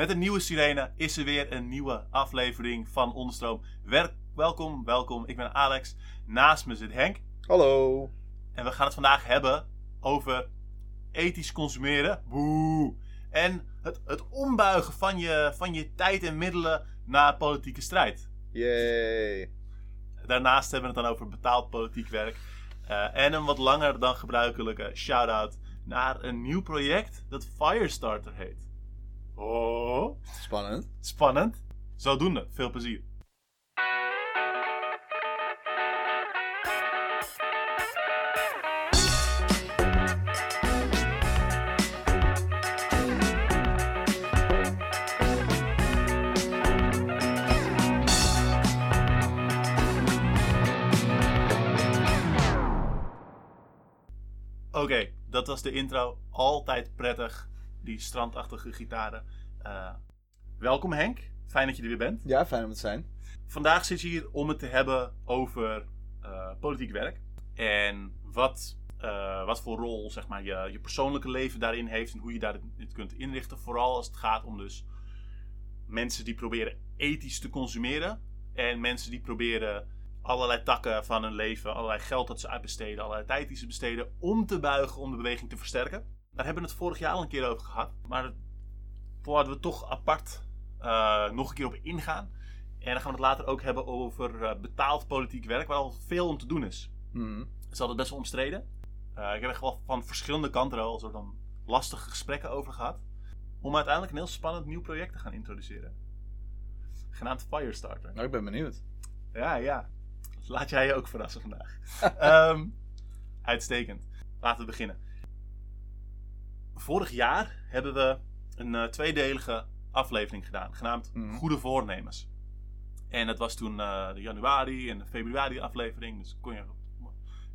Met een nieuwe sirene is er weer een nieuwe aflevering van Onderstroom. Werk, welkom, welkom. Ik ben Alex. Naast me zit Henk. Hallo. En we gaan het vandaag hebben over ethisch consumeren. Boe. En het, het ombuigen van je, van je tijd en middelen naar politieke strijd. Yay. Daarnaast hebben we het dan over betaald politiek werk. Uh, en een wat langer dan gebruikelijke shout-out naar een nieuw project dat Firestarter heet. Oh. Spannend. Spannend. Zodoende. Veel plezier. Oké, dat was de intro. Altijd prettig. Die strandachtige gitaren. Uh, welkom Henk. Fijn dat je er weer bent. Ja, fijn om te zijn. Vandaag zit je hier om het te hebben over uh, politiek werk. En wat, uh, wat voor rol zeg maar, je, je persoonlijke leven daarin heeft. En hoe je daar kunt inrichten. Vooral als het gaat om dus mensen die proberen ethisch te consumeren. En mensen die proberen allerlei takken van hun leven, allerlei geld dat ze uitbesteden, allerlei tijd die ze besteden, om te buigen om de beweging te versterken. Daar hebben we het vorig jaar al een keer over gehad. Maar voordat we toch apart uh, nog een keer op ingaan. En dan gaan we het later ook hebben over uh, betaald politiek werk, waar al veel om te doen is. Mm. Het is altijd best wel omstreden. Uh, ik heb wel van verschillende kanten al soort van lastige gesprekken over gehad. Om uiteindelijk een heel spannend nieuw project te gaan introduceren. Genaamd Firestarter. Nou, ik ben benieuwd. Ja, ja. Laat jij je ook verrassen vandaag. um, uitstekend. Laten we beginnen. Vorig jaar hebben we een uh, tweedelige aflevering gedaan, genaamd Mhm. Goede Voornemens. En dat was toen uh, de januari en de februari aflevering, dus kon je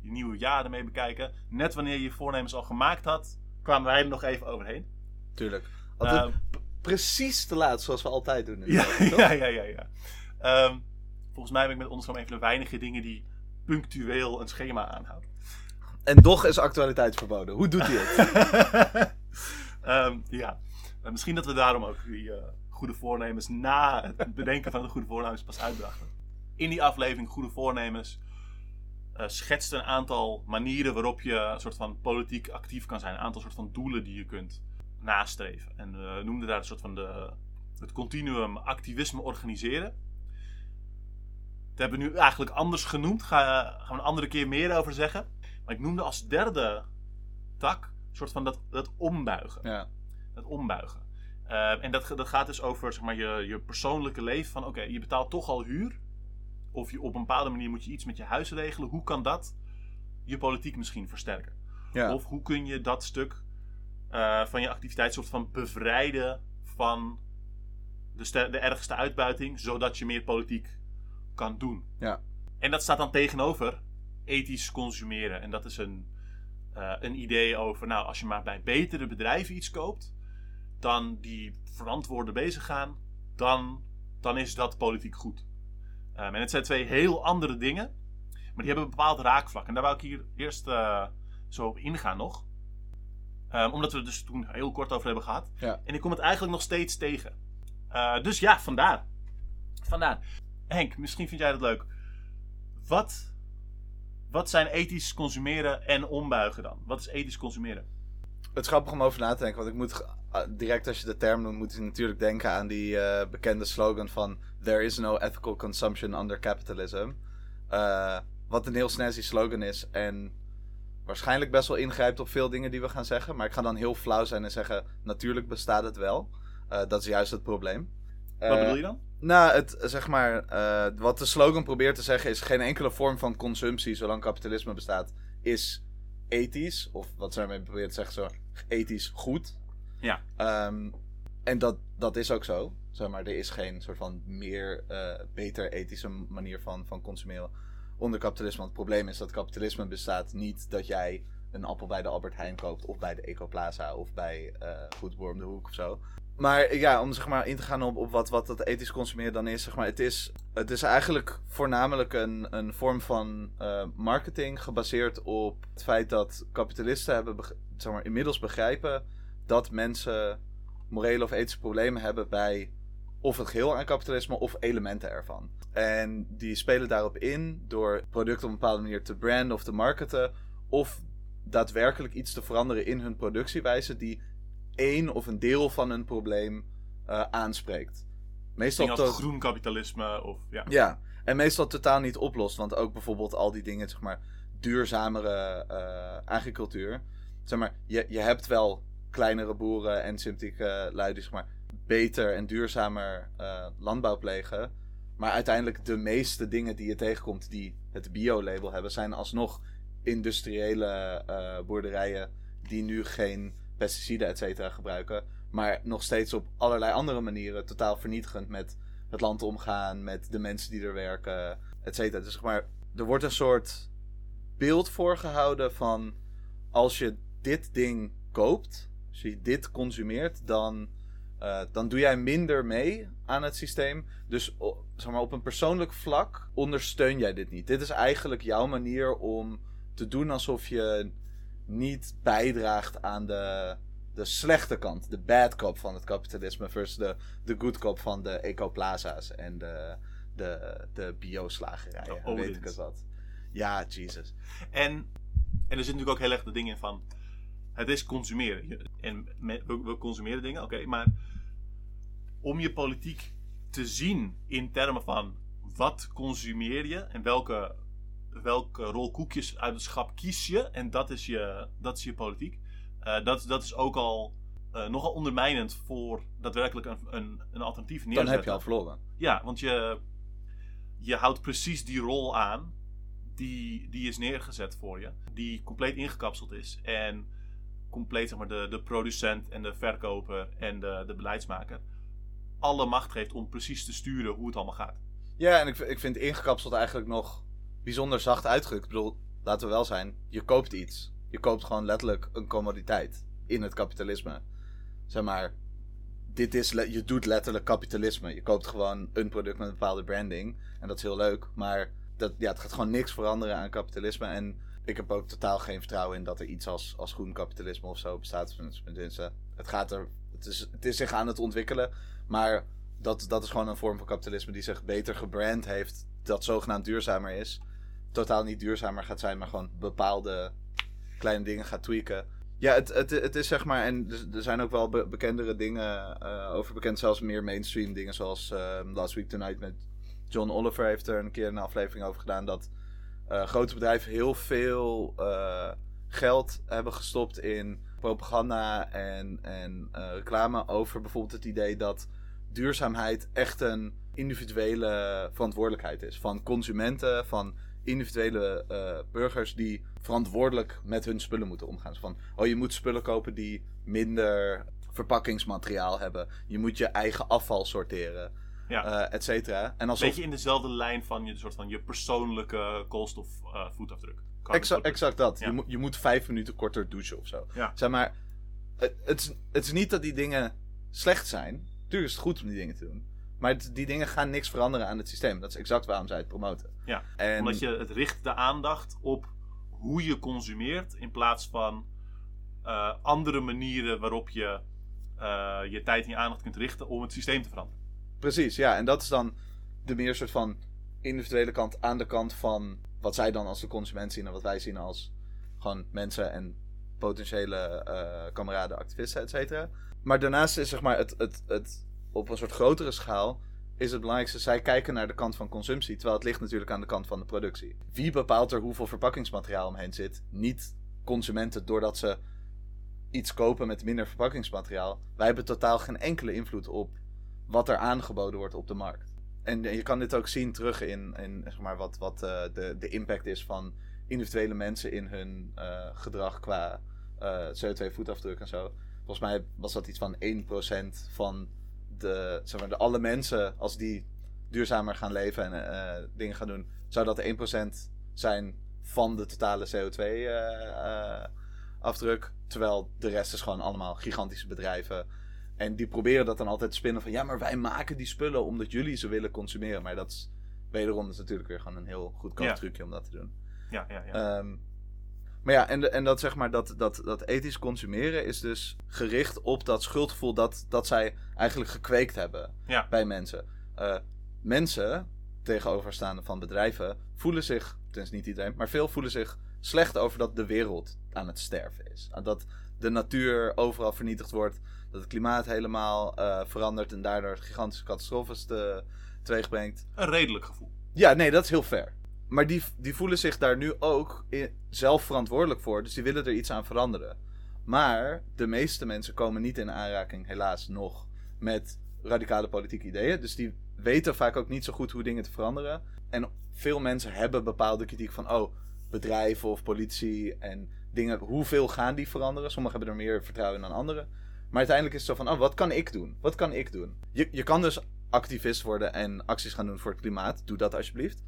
je nieuwe jaar ermee bekijken. Net wanneer je je voornemens al gemaakt had, kwamen wij er nog even overheen. Tuurlijk. Altijd Ehm, precies te laat, zoals we altijd doen. Ja, ja, ja, ja. ja. Ehm, volgens mij ben ik met onderstroom een van de weinige dingen die punctueel een schema aanhoudt. En toch is actualiteit verboden. Hoe doet hij het? Ehm, ja, Eh, misschien dat we daarom ook die eh, goede voornemens na het bedenken van de goede voornemens pas uitbrachten. In die aflevering Goede Voornemens eh schetst een aantal manieren waarop je een soort van politiek actief kan zijn. Een aantal soort van doelen die je kunt nastreven. En we noemden daar een soort van de, het continuum activisme organiseren. Dat hebben we nu eigenlijk anders genoemd. Ga, gaan we een andere keer meer over zeggen. Maar ik noemde als derde tak een soort van dat, dat ombuigen. Ja. Het ombuigen. Eh, en dat, dat gaat dus over zeg maar, je, je persoonlijke leven. Van oké, je betaalt toch al huur. Of je, op een bepaalde manier moet je iets met je huis regelen. Hoe kan dat je politiek misschien versterken? ja. Of hoe kun je dat stuk eh, van je activiteit soort van bevrijden van de, de ergste uitbuiting, zodat je meer politiek kan doen. Ja. En dat staat dan tegenover ethisch consumeren. En dat is een, eh, een idee over, nou, als je maar bij betere bedrijven iets koopt, dan die verantwoorden bezig gaan, dan, dan is dat politiek goed. Ehm, en het zijn twee heel andere dingen, maar die hebben een bepaald raakvlak. En daar wou ik hier eerst eh, zo op ingaan nog. Ehm, omdat we het dus toen heel kort over hebben gehad. Ja. En ik kom het eigenlijk nog steeds tegen. Eh, dus ja, vandaar. Vandaar. Henk, misschien vind jij dat leuk. Wat, wat zijn ethisch consumeren en ombuigen dan? Wat is ethisch consumeren? Het is grappig om over na te denken, want ik moet ah, direct als je de term noemt, moet je natuurlijk denken aan die eh, bekende slogan van There is no ethical consumption under capitalism. Eh, wat een heel snazzy slogan is en waarschijnlijk best wel ingrijpt op veel dingen die we gaan zeggen. Maar ik ga dan heel flauw zijn en zeggen, natuurlijk bestaat het wel. Eh, dat is juist het probleem. Wat Eh, bedoel je dan? Nou, het, zeg maar, eh, wat de slogan probeert te zeggen is: geen enkele vorm van consumptie, zolang kapitalisme bestaat, is ethisch. Of wat ze daarmee proberen te zeggen, zo ethisch goed. Ja. Ehm, en dat, dat is ook zo. Zeg maar, er is geen soort van meer, eh, beter ethische manier van, van consumeren onder kapitalisme. Want het probleem is dat kapitalisme bestaat niet dat jij een appel bij de Albert Heijn koopt, of bij de Ecoplaza, of bij eh Goedboer om de hoek of zo. Maar ja, om zeg maar in te gaan op, op wat, wat dat ethisch consumeren dan is, zeg maar, het is, het is eigenlijk voornamelijk een, een vorm van eh, marketing gebaseerd op het feit dat kapitalisten hebben, zeg maar, inmiddels begrijpen dat mensen morele of ethische problemen hebben bij of het geheel aan kapitalisme of elementen ervan. En die spelen daarop in door producten op een bepaalde manier te branden of te marketen. Of daadwerkelijk iets te veranderen in hun productiewijze die één of een deel van een probleem uh, aanspreekt. Meestal als groen kapitalisme of ja. Ja, en meestal totaal niet oplost. Want ook bijvoorbeeld al die dingen, zeg maar, duurzamere uh, agricultuur. Zeg maar, je, je hebt wel kleinere boeren en sympathieke lui die zeg maar, beter en duurzamer uh, landbouw plegen. Maar uiteindelijk de meeste dingen die je tegenkomt die het bio-label hebben, zijn alsnog industriële uh, boerderijen die nu geen pesticiden, et cetera, gebruiken. Maar nog steeds op allerlei andere manieren totaal vernietigend met het land omgaan, met de mensen die er werken, et cetera. Dus zeg maar, er wordt een soort beeld voorgehouden van als je dit ding koopt, als je dit consumeert, dan, uh, dan doe jij minder mee aan het systeem. Dus zeg maar, op een persoonlijk vlak ondersteun jij dit niet. Dit is eigenlijk jouw manier om te doen alsof je niet bijdraagt aan de, de slechte kant, de bad cop van het kapitalisme, versus de, de good cop van de ecoplaza's en de, de, de bioslagerijen. Oh, weet ik het wat. Ja, Jesus. En, en er zit natuurlijk ook heel erg de dingen in van. Het is consumeren. En we, we consumeren dingen, oké, maar om je politiek te zien in termen van wat consumeer je en welke, welke rol koekjes uit het schap kies je en dat is je, dat is je politiek. Uh, dat, dat is ook al uh, nogal ondermijnend voor daadwerkelijk een, een, een alternatief neerzetten. Dan heb je al verloren. Ja, want je, je houdt precies die rol aan die, die is neergezet voor je. Die compleet ingekapseld is. En compleet zeg maar, de, de producent en de verkoper en de, de beleidsmaker alle macht geeft om precies te sturen hoe het allemaal gaat. Ja, en ik, ik vind ingekapseld eigenlijk nog bijzonder zacht uitgedrukt. Ik bedoel, laten we wel zijn, je koopt iets. Je koopt gewoon letterlijk een commoditeit in het kapitalisme. Zeg maar, dit is, je doet letterlijk kapitalisme. Je koopt gewoon een product met een bepaalde branding. En dat is heel leuk, maar dat, ja, het gaat gewoon niks veranderen aan kapitalisme. En ik heb ook totaal geen vertrouwen in dat er iets als, als groen kapitalisme of zo bestaat. Het, gaat er, het, is, het is zich aan het ontwikkelen. Maar dat, dat is gewoon een vorm van kapitalisme die zich beter gebrand heeft. Dat zogenaamd duurzamer is. Totaal niet duurzamer gaat zijn, maar gewoon bepaalde kleine dingen gaat tweaken. Ja, het, het, het is zeg maar. En er zijn ook wel bekendere dingen uh, over bekend. Zelfs meer mainstream dingen zoals uh, Last Week Tonight met John Oliver heeft er een keer een aflevering over gedaan. Dat uh, grote bedrijven heel veel uh, geld hebben gestopt in propaganda en, en reclame over bijvoorbeeld het idee dat duurzaamheid echt een individuele verantwoordelijkheid is. Van consumenten, van individuele burgers die verantwoordelijk met hun spullen moeten omgaan. Van, oh je moet spullen kopen die minder verpakkingsmateriaal hebben. Je moet je eigen afval sorteren ja. uh, et cetera. En alsof... Beetje in dezelfde lijn van je, soort van je persoonlijke koolstofvoetafdruk. Uh, exact, exact dat. Je, moet, je moet vijf minuten korter douchen of zo. Ja. Zeg maar, het, het, is, het is niet dat die dingen slecht zijn. Tuurlijk is het goed om die dingen te doen. Maar die dingen gaan niks veranderen aan het systeem. Dat is exact waarom zij het promoten. Ja, en... omdat je het richt de aandacht op hoe je consumeert... in plaats van uh, andere manieren waarop je uh, je tijd en je aandacht kunt richten... om het systeem te veranderen. Precies, ja. En dat is dan de meer soort van individuele kant aan de kant van wat zij dan als de consument zien en wat wij zien als gewoon mensen en potentiële uh, kameraden, activisten, et cetera. Maar daarnaast is zeg maar het, het, het op een soort grotere schaal is het belangrijkste, zij kijken naar de kant van consumptie, terwijl het ligt natuurlijk aan de kant van de productie. Wie bepaalt er hoeveel verpakkingsmateriaal omheen zit? Niet consumenten, doordat ze iets kopen met minder verpakkingsmateriaal. Wij hebben totaal geen enkele invloed op wat er aangeboden wordt op de markt. En je kan dit ook zien terug in, in zeg maar, wat, wat uh, de, de impact is van individuele mensen in hun uh, gedrag qua uh, CO2-voetafdruk en zo. Volgens mij was dat iets van 1% van de, zeg maar, de alle mensen, als die duurzamer gaan leven en dingen gaan doen, zou dat 1% zijn van de totale CO2-afdruk. Terwijl de rest is gewoon allemaal gigantische bedrijven en die proberen dat dan altijd te spinnen van ja, maar wij maken die spullen omdat jullie ze willen consumeren. Maar dat is wederom is natuurlijk weer gewoon een heel goedkoop trucje om dat te doen. Ja, ja, ja. Um, Maar ja, en, de, en dat zeg maar, dat, dat, dat ethisch consumeren is dus gericht op dat schuldgevoel dat, dat zij eigenlijk gekweekt hebben Ja. bij mensen. Eh, mensen, tegenoverstaande van bedrijven, voelen zich, tenminste niet iedereen, maar veel voelen zich slecht over dat de wereld aan het sterven is. Dat de natuur overal vernietigd wordt, dat het klimaat helemaal eh, verandert en daardoor gigantische catastrofes te, teweeg brengt. Een redelijk gevoel. Ja, nee, dat is heel fair. Maar die, die voelen zich daar nu ook zelf verantwoordelijk voor. Dus die willen er iets aan veranderen. Maar de meeste mensen komen niet in aanraking, helaas nog, met radicale politieke ideeën. Dus die weten vaak ook niet zo goed hoe dingen te veranderen. En veel mensen hebben bepaalde kritiek van, oh, bedrijven of politie en dingen, hoeveel gaan die veranderen? Sommigen hebben er meer vertrouwen in dan anderen. Maar uiteindelijk is het zo van, oh, wat kan ik doen? Wat kan ik doen? Je, je kan dus activist worden en acties gaan doen voor het klimaat. Doe dat alsjeblieft.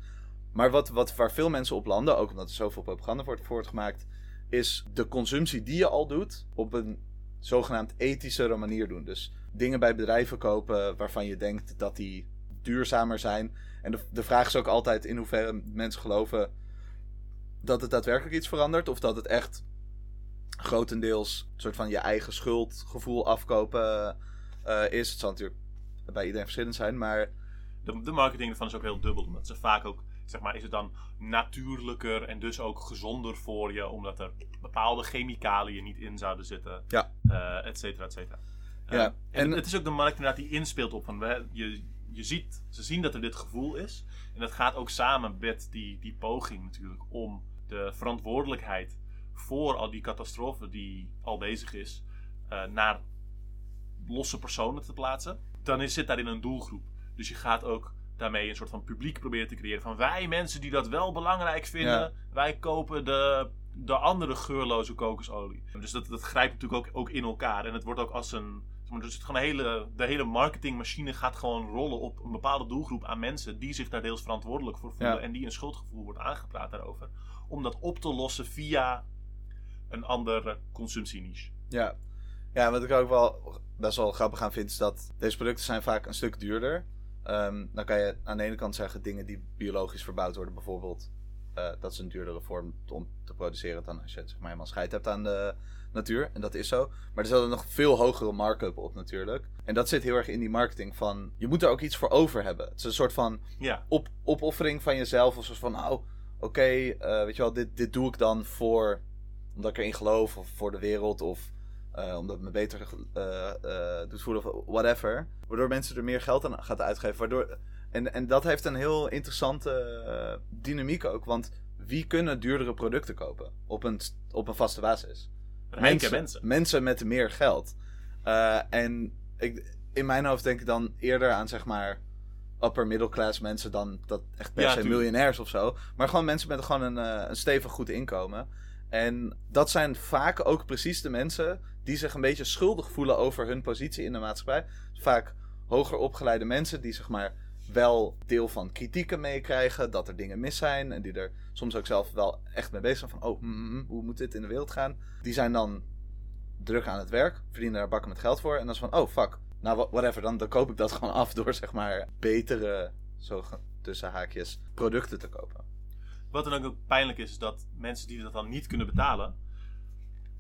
Maar wat, wat, waar veel mensen op landen, ook omdat er zoveel propaganda wordt voortgemaakt, is de consumptie die je al doet op een zogenaamd ethischere manier doen. Dus dingen bij bedrijven kopen waarvan je denkt dat die duurzamer zijn. En de, de vraag is ook altijd in hoeverre mensen geloven dat het daadwerkelijk iets verandert. Of dat het echt grotendeels een soort van je eigen schuldgevoel afkopen eh, is. Het zal natuurlijk bij iedereen verschillend zijn, maar De, de marketing ervan is ook heel dubbel. Omdat ze vaak ook, zeg maar, is het dan natuurlijker en dus ook gezonder voor je. Omdat er bepaalde chemicaliën niet in zouden zitten. Ja. eh, et cetera, et cetera. Eh, Ja, en, en- het is ook de markt inderdaad die inspeelt op van, we, je, je ziet, ze zien dat er dit gevoel is. En dat gaat ook samen met die, die poging natuurlijk om de verantwoordelijkheid voor al die catastrofen die al bezig is, eh, naar losse personen te plaatsen. Dan is, zit daarin een doelgroep. Dus je gaat ook daarmee een soort van publiek proberen te creëren. Van wij mensen die dat wel belangrijk vinden, Ja. wij kopen de, de andere geurloze kokosolie. Dus dat, dat grijpt natuurlijk ook, ook in elkaar. En het wordt ook als een. Dus het gewoon hele, de hele marketingmachine gaat gewoon rollen op een bepaalde doelgroep aan mensen die zich daar deels verantwoordelijk voor voelen Ja. en die een schuldgevoel wordt aangepraat daarover. Om dat op te lossen via een andere consumptieniche. Ja. ja, wat ik ook wel best wel grappig aan vind, is dat deze producten zijn vaak een stuk duurder. Ehm, dan kan je aan de ene kant zeggen dingen die biologisch verbouwd worden, bijvoorbeeld. eh, dat is een duurdere vorm om te produceren dan als je zeg maar, helemaal scheid hebt aan de natuur. En dat is zo. Maar er zit er nog veel hogere markup op natuurlijk. En dat zit heel erg in die marketing van... Je moet er ook iets voor over hebben. Het is een soort van Ja, op, opoffering van jezelf. Of soort van, nou, oké, eh, weet je wel, dit, dit doe ik dan voor... Omdat ik erin geloof, of voor de wereld, of... eh, omdat het me beter eh, eh, doet voelen, of whatever. Waardoor mensen er meer geld aan gaan uitgeven. Waardoor, en, en dat heeft een heel interessante dynamiek ook. Want wie kunnen duurdere producten kopen? Op een, op een vaste basis. rijke mensen. Mensen met meer geld. En ik, in mijn hoofd denk ik dan eerder aan zeg maar upper middle class mensen dan dat echt per Ja, se miljonairs of zo. Maar gewoon mensen met gewoon een, een stevig goed inkomen. En dat zijn vaak ook precies de mensen die zich een beetje schuldig voelen over hun positie in de maatschappij. Vaak hoger opgeleide mensen die zeg maar wel deel van kritieken meekrijgen, dat er dingen mis zijn en die er soms ook zelf wel echt mee bezig zijn van, oh, mm, mm, hoe moet dit in de wereld gaan? Die zijn dan druk aan het werk, verdienen daar bakken met geld voor en dan is van, oh, fuck, nou, wha- whatever, dan, koop ik dat gewoon af door zeg maar betere, zo tussen haakjes, producten te kopen. Wat dan ook pijnlijk is, is dat mensen die dat dan niet kunnen betalen,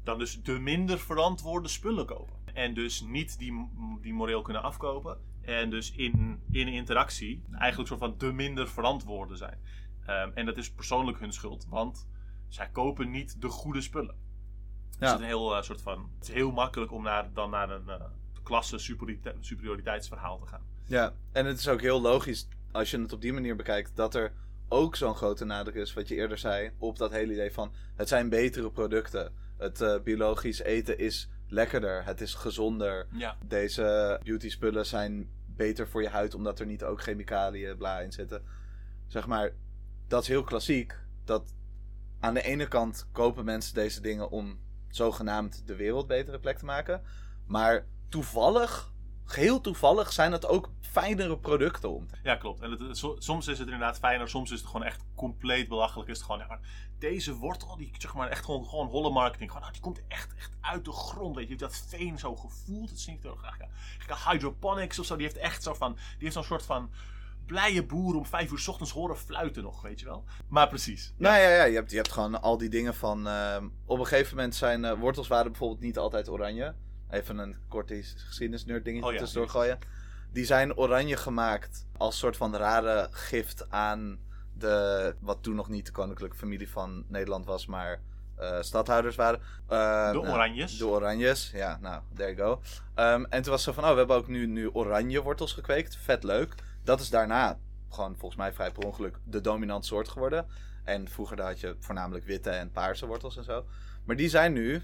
dan dus de minder verantwoorde spullen kopen. En dus niet die, die moreel kunnen afkopen. En dus in, in interactie eigenlijk soort van de minder verantwoorde zijn. Ehm, en dat is persoonlijk hun schuld, want zij kopen niet de goede spullen. Dus Ja. het is een heel eh, soort van. Het is heel makkelijk om naar, dan naar een eh, klasse superiorite- superioriteitsverhaal te gaan. Ja, en het is ook heel logisch als je het op die manier bekijkt dat er ook zo'n grote nadruk is, wat je eerder zei, op dat hele idee van het zijn betere producten. Het eh, biologisch eten is lekkerder, het is gezonder. Ja. Deze beauty spullen zijn beter voor je huid omdat er niet ook chemicaliën bla in zitten. Zeg maar, dat is heel klassiek. Dat aan de ene kant kopen mensen deze dingen om zogenaamd de wereld betere plek te maken. Maar toevallig, geheel toevallig, zijn het ook fijnere producten om. Ja, klopt. En het, het- so- soms is het inderdaad fijner, soms is het gewoon echt compleet belachelijk. Is het gewoon, ja, maar deze wortel, die zeg maar echt gewoon, gewoon holle marketing. Gewoon, nou, die komt echt, echt uit de grond. Weet je, dat veen zo gevoeld. Het zingt heel graag. Ja. Hydroponics of zo, die heeft echt zo van, die heeft zo'n soort van blije boer om vijf uur 's ochtends horen fluiten nog, weet je wel. Maar precies. Nou ja, ja je, hebt, je hebt gewoon al die dingen van... ehm, op een gegeven moment zijn eh, wortels waren bijvoorbeeld niet altijd oranje. Even een korte geschiedenisnerd dingetje Oh ja, tussendoor gooien. Die zijn oranje gemaakt als soort van rare gift aan de... Wat toen nog niet de koninklijke familie van Nederland was, maar eh, stadhouders waren. Eh, De nou, Oranjes. De oranjes, ja, nou, there you go. Ehm, en toen was zo van, oh, we hebben ook nu, nu oranje wortels gekweekt. Vet leuk. Dat is daarna gewoon volgens mij vrij per ongeluk de dominant soort geworden. En vroeger had je voornamelijk witte en paarse wortels en zo. Maar die zijn nu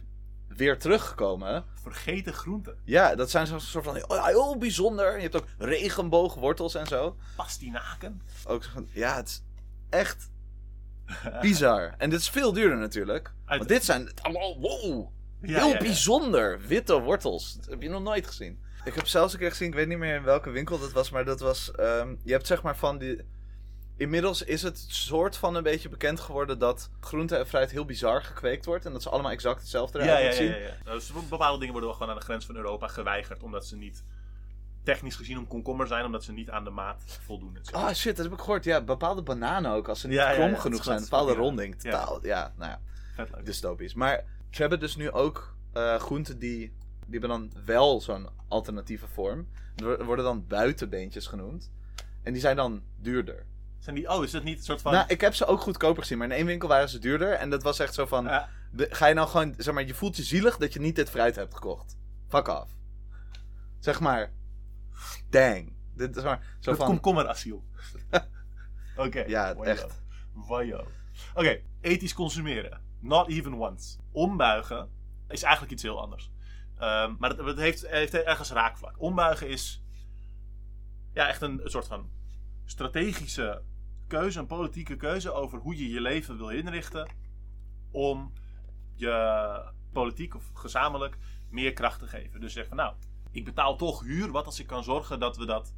weer teruggekomen. Vergeten groenten. Ja, dat zijn zo'n soort van, oh heel bijzonder. Je hebt ook regenboogwortels en zo. Pastinaken. Ook ja, het is echt bizar. En dit is veel duurder natuurlijk. Uit- Want dit zijn allemaal, wow, Ja, heel ja, ja. bijzonder. Witte wortels. Dat heb je nog nooit gezien. Ik heb zelfs een keer gezien, ik weet niet meer in welke winkel dat was, maar dat was. ehm, je hebt zeg maar van die. Inmiddels is het soort van een beetje bekend geworden dat groente en fruit heel bizar gekweekt wordt. En dat ze allemaal exact hetzelfde Ja, eruit ja, ja, zien. ja, ja. Dus bepaalde dingen worden wel gewoon aan de grens van Europa geweigerd. Omdat ze niet technisch gezien een komkommer zijn. Omdat ze niet aan de maat voldoen. Ah shit, dat heb ik gehoord. Ja, bepaalde bananen ook, als ze niet Ja, ja, krom ja, genoeg zijn. Bepaalde ja. ronding. Ja. Totaal, ja, nou ja. Vet dystopisch. Maar ze hebben dus nu ook eh, groenten die, die hebben dan wel zo'n alternatieve vorm. Er wo- worden dan buitenbeentjes genoemd. En die zijn dan duurder. Zijn die, oh, is dat niet een soort van... Nou, ik heb ze ook goedkoper gezien, maar in één winkel waren ze duurder. En dat was echt zo van, Ja, de- ga je nou gewoon, zeg maar, je voelt je zielig dat je niet dit fruit hebt gekocht. Fuck off. Zeg maar, dang. Dit is maar zo van, komkommerasiel. Oké. Ja, wajo. echt. Wajo. Oké, ethisch consumeren. Not even once. Ombuigen is eigenlijk iets heel anders. Ehm, maar het, het heeft, heeft ergens raakvlak. Ombuigen is ja, echt een, een soort van strategische keuze, een politieke keuze over hoe je je leven wil inrichten om je politiek of gezamenlijk meer kracht te geven. Dus zeg van nou, ik betaal toch huur. Wat als ik kan zorgen dat we dat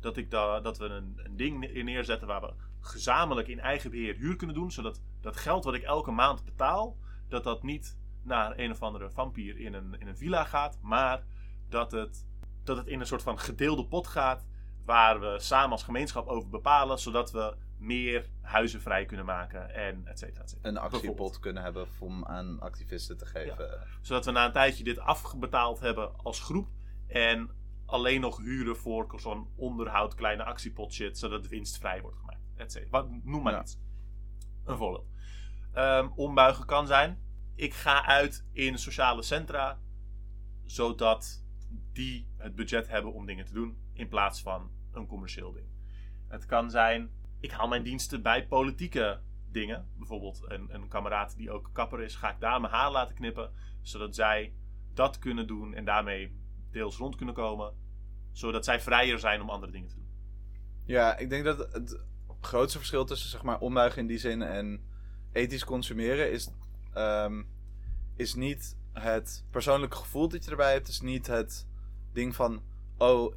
dat, ik da, dat we een, een ding ne- neerzetten waar we gezamenlijk in eigen beheer huur kunnen doen. Zodat dat geld wat ik elke maand betaal, dat dat niet naar een of andere vampier in een, in een villa gaat. Maar dat het, dat het in een soort van gedeelde pot gaat. Waar we samen als gemeenschap over bepalen. Zodat we meer huizen vrij kunnen maken. En et cetera, et cetera. een actiepot kunnen hebben om aan activisten te geven. Zodat we na een tijdje dit afbetaald hebben als groep. En alleen nog huren voor zo'n onderhoud, kleine actiepot shit. Zodat winst vrij wordt gemaakt. Et cetera. Wat, noem maar Ja. iets. Een voorbeeld. Ehm, ombuigen kan zijn. Ik ga uit in sociale centra. Zodat die het budget hebben om dingen te doen. In plaats van een commercieel ding. Het kan zijn. Ik haal mijn diensten bij politieke dingen. Bijvoorbeeld een, een kameraad die ook kapper is. Ga ik daar mijn haar laten knippen. Zodat zij dat kunnen doen. En daarmee deels rond kunnen komen. Zodat zij vrijer zijn om andere dingen te doen. Ja, ik denk dat het grootste verschil tussen zeg maar ombuigen in die zin en ethisch consumeren is, ehm, is niet het persoonlijke gevoel dat je erbij hebt. is niet het ding van, oh,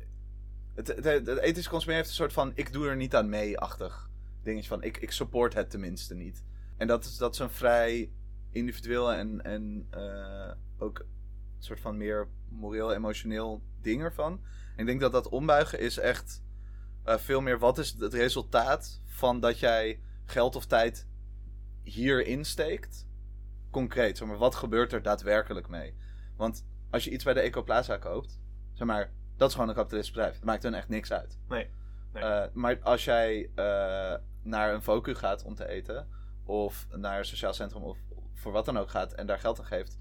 het, het, het consumeren heeft een soort van, ik doe er niet aan mee-achtig dingetje van, ik, ik support het tenminste niet. En dat is, dat is een vrij individueel en, en eh, ook een soort van meer moreel-emotioneel ding ervan. En ik denk dat dat ombuigen is echt eh, veel meer wat is het resultaat van dat jij geld of tijd hierin steekt. Concreet, zeg maar, wat gebeurt er daadwerkelijk mee? Want als je iets bij de Ecoplaza koopt, zeg maar, dat is gewoon een kapitalistisch bedrijf. Dat maakt hun echt niks uit. Nee. Nee. Eh, maar als jij eh, naar een Voku gaat om te eten, of naar een sociaal centrum, of voor wat dan ook gaat en daar geld aan geeft,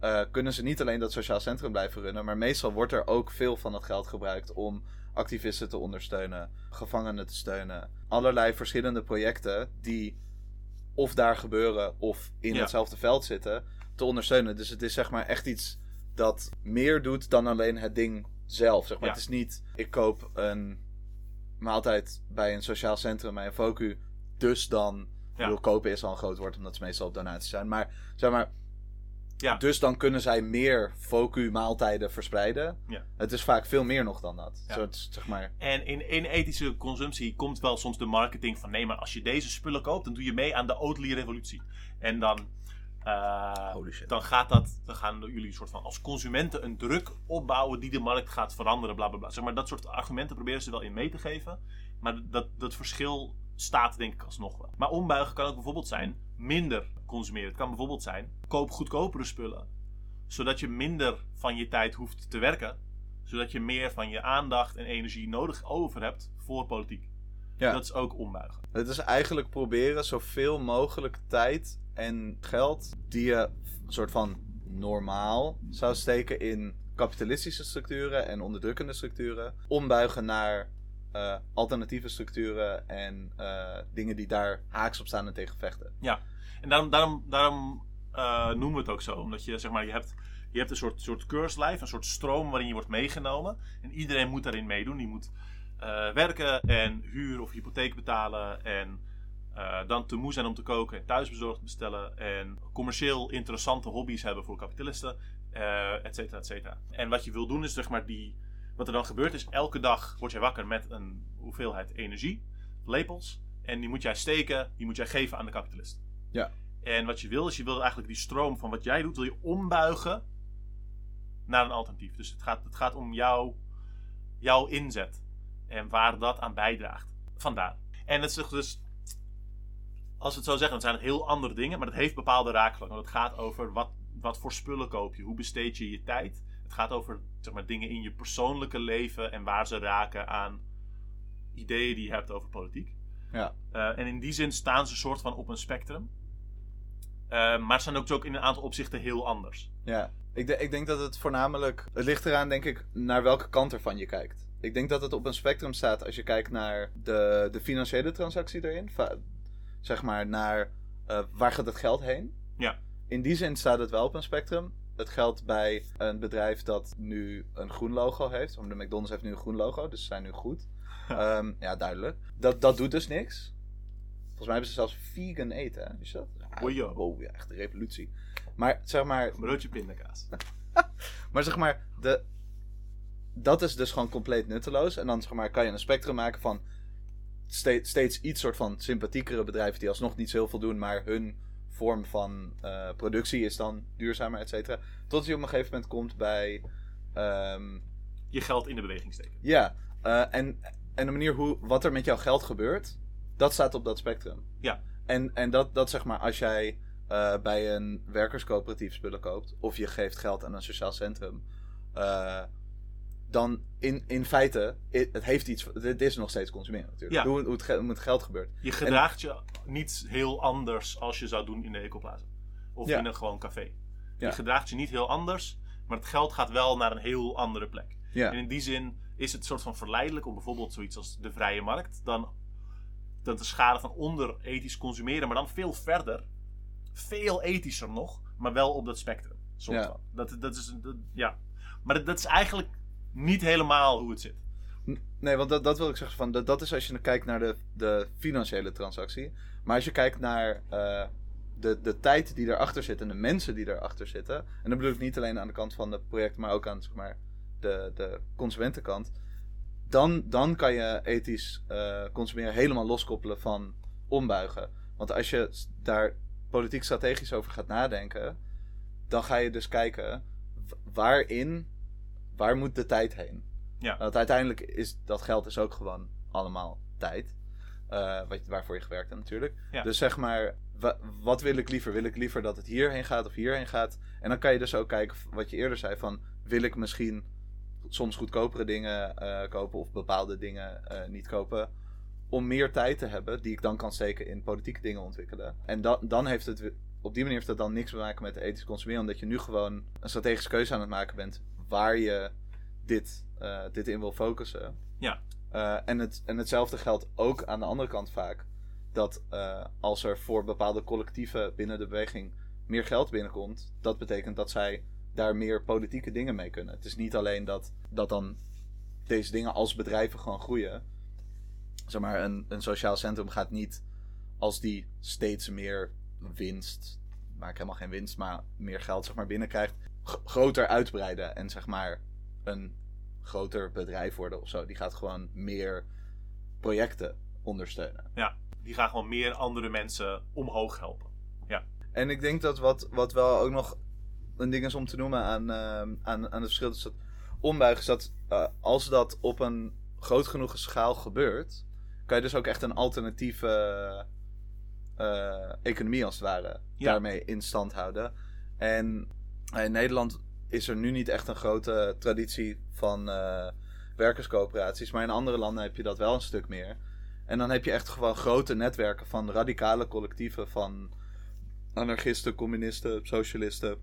eh, kunnen ze niet alleen dat sociaal centrum blijven runnen, maar meestal wordt er ook veel van dat geld gebruikt om activisten te ondersteunen, gevangenen te steunen. Allerlei verschillende projecten die of daar gebeuren of in Ja. hetzelfde veld zitten, te ondersteunen. Dus het is zeg maar echt iets dat meer doet dan alleen het ding zelf. Zeg maar. Ja. Het is niet, ik koop een maaltijd bij een sociaal centrum, bij een Voku, dus dan... Ja. bedoel, kopen is al een groot woord, omdat ze meestal op donaties zijn. Maar zeg maar, Ja. dus dan kunnen zij meer Voku-maaltijden verspreiden. Ja. Het is vaak veel meer nog dan dat. Ja. Soort, zeg maar, En in, in ethische consumptie komt wel soms de marketing van nee, maar als je deze spullen koopt, dan doe je mee aan de Oatly revolutie. En dan eh, dan, gaat dat, dan gaan jullie soort van als consumenten een druk opbouwen die de markt gaat veranderen, bla bla bla. Zeg maar, dat soort argumenten proberen ze wel in mee te geven. Maar dat, dat verschil staat denk ik alsnog wel. Maar ombuigen kan ook bijvoorbeeld zijn minder consumeren. Het kan bijvoorbeeld zijn koop goedkopere spullen, zodat je minder van je tijd hoeft te werken, zodat je meer van je aandacht en energie nodig over hebt voor politiek. Ja. Dat is ook ombuigen. Het is eigenlijk proberen zoveel mogelijk tijd en geld die je een soort van normaal zou steken in kapitalistische structuren en onderdrukkende structuren, ombuigen naar eh, alternatieve structuren en eh, dingen die daar haaks op staan en tegen vechten. En daarom, daarom, daarom eh, noemen we het ook zo. Omdat je, zeg maar, je hebt, je hebt een soort, soort keurslijf, een soort stroom waarin je wordt meegenomen. En iedereen moet daarin meedoen. Die moet werken en huur of hypotheek betalen. En eh, dan te moe zijn om te koken en thuisbezorgd bestellen. En commercieel interessante hobby's hebben voor kapitalisten. eh et cetera, et cetera. En wat je wil doen is, zeg maar, die... Wat er dan gebeurt is, elke dag word jij wakker met een hoeveelheid energie, lepels. En die moet jij steken, die moet jij geven aan de kapitalist. Ja. En wat je wil, is je wil eigenlijk die stroom van wat jij doet, wil je ombuigen naar een alternatief. Dus het gaat, het gaat om jouw, jouw inzet. En waar dat aan bijdraagt. Vandaar. En het is dus, als we het zo zeggen, het zijn heel andere dingen, maar het heeft bepaalde raakvlakken. Want het gaat over wat, wat voor spullen koop je, hoe besteed je je tijd. Het gaat over zeg maar, dingen in je persoonlijke leven en waar ze raken aan ideeën die je hebt over politiek. Ja. Eh, en in die zin staan ze soort van op een spectrum. Eh, maar ze zijn ook, ook in een aantal opzichten heel anders. Ja, ik, de- ik denk dat het voornamelijk. Het ligt eraan, denk ik, naar welke kant ervan je kijkt. Ik denk dat het op een spectrum staat als je kijkt naar de, de financiële transactie erin. Zeg maar naar eh, waar gaat het geld heen. Ja. In die zin staat het wel op een spectrum. Het geldt bij een bedrijf dat nu een groen logo heeft. Want De McDonald's heeft nu een groen logo, dus ze zijn nu goed. Ehm, ja, duidelijk. Dat, dat doet dus niks. Volgens mij hebben ze zelfs vegan eten, hè? Is dat? Ja, wow, ja, echt een revolutie. Maar zeg maar, Broodje pindakaas. maar zeg maar, de, dat is dus gewoon compleet nutteloos. En dan zeg maar, kan je een spectrum maken van steeds, steeds iets soort van sympathiekere bedrijven die alsnog niet zo heel veel doen, maar hun vorm van eh, productie is dan duurzamer, et cetera. Tot je op een gegeven moment komt bij. ehm, Je geld in de beweging steken. ja, eh, en, en de manier hoe wat er met jouw geld gebeurt, dat staat op dat spectrum. Ja. En, en dat, dat zeg maar, als jij eh, bij een werkerscoöperatief spullen koopt, of je geeft geld aan een sociaal centrum, dan in, in feite, het heeft iets, het is nog steeds consumeren natuurlijk. Ja. Hoe, hoe, het, hoe het geld gebeurt. Je gedraagt je niet heel anders als je zou doen in de Ecoplaza. Of Ja. in een gewoon café. Ja. Je gedraagt je niet heel anders, maar het geld gaat wel naar een heel andere plek. Ja, En in die zin is het soort van verleidelijk om bijvoorbeeld zoiets als de vrije markt dan, dan te scharen van onder ethisch consumeren, maar dan veel verder. Veel ethischer nog, maar wel op dat spectrum. Soort van. Dat, dat is, dat- ja. Maar dat, dat is eigenlijk niet helemaal hoe het zit. Nee, want dat, dat wil ik zeggen. Van, dat, dat is als je kijkt naar de, de financiële transactie. Maar als je kijkt naar eh, de, de tijd die erachter zit en de mensen die erachter zitten. En dan bedoel ik niet alleen aan de kant van de projecten, maar ook aan zeg maar, de, de consumentenkant. Dan, dan kan je ethisch eh, consumeren helemaal loskoppelen van ombuigen. Want als je daar politiek strategisch over gaat nadenken, dan ga je dus kijken waarin, waar moet de tijd heen? Ja. Want uiteindelijk is dat geld is ook gewoon allemaal tijd. Eh, wat, waarvoor je gewerkt hebt natuurlijk. Ja. Dus zeg maar, wa- wat wil ik liever? Wil ik liever dat het hierheen gaat of hierheen gaat? En dan kan je dus ook kijken, wat je eerder zei, van wil ik misschien soms goedkopere dingen eh, kopen of bepaalde dingen eh, niet kopen. Om meer tijd te hebben die ik dan kan steken in politieke dingen ontwikkelen. En dan, dan heeft het, op die manier heeft het dan niks te maken met ethisch consumeren. Omdat je nu gewoon een strategische keuze aan het maken bent waar je dit, eh, dit in wil focussen. Ja. Eh, en, het, en hetzelfde geldt ook aan de andere kant vaak. Dat eh, als er voor bepaalde collectieven binnen de beweging meer geld binnenkomt, dat betekent dat zij daar meer politieke dingen mee kunnen. Het is niet alleen dat, dat dan deze dingen als bedrijven gewoon groeien. Zeg maar, een, een sociaal centrum gaat niet als die steeds meer winst, maak helemaal geen winst, maar meer geld zeg maar binnenkrijgt, groter uitbreiden en zeg maar een groter bedrijf worden of zo. Die gaat gewoon meer projecten ondersteunen. Die gaan gewoon meer andere mensen omhoog helpen. Ja. En ik denk dat wat, wat wel ook nog een ding is om te noemen aan, uh, aan, aan het verschil tussen ombuigen, is dat uh, als dat op een groot genoeg schaal gebeurt, kan je dus ook echt een alternatieve uh, economie als het ware ja. daarmee in stand houden. En in Nederland is er nu niet echt een grote traditie van werkerscoöperaties, maar in andere landen heb je dat wel een stuk meer. En dan heb je echt gewoon grote netwerken van radicale collectieven van anarchisten, communisten, socialisten,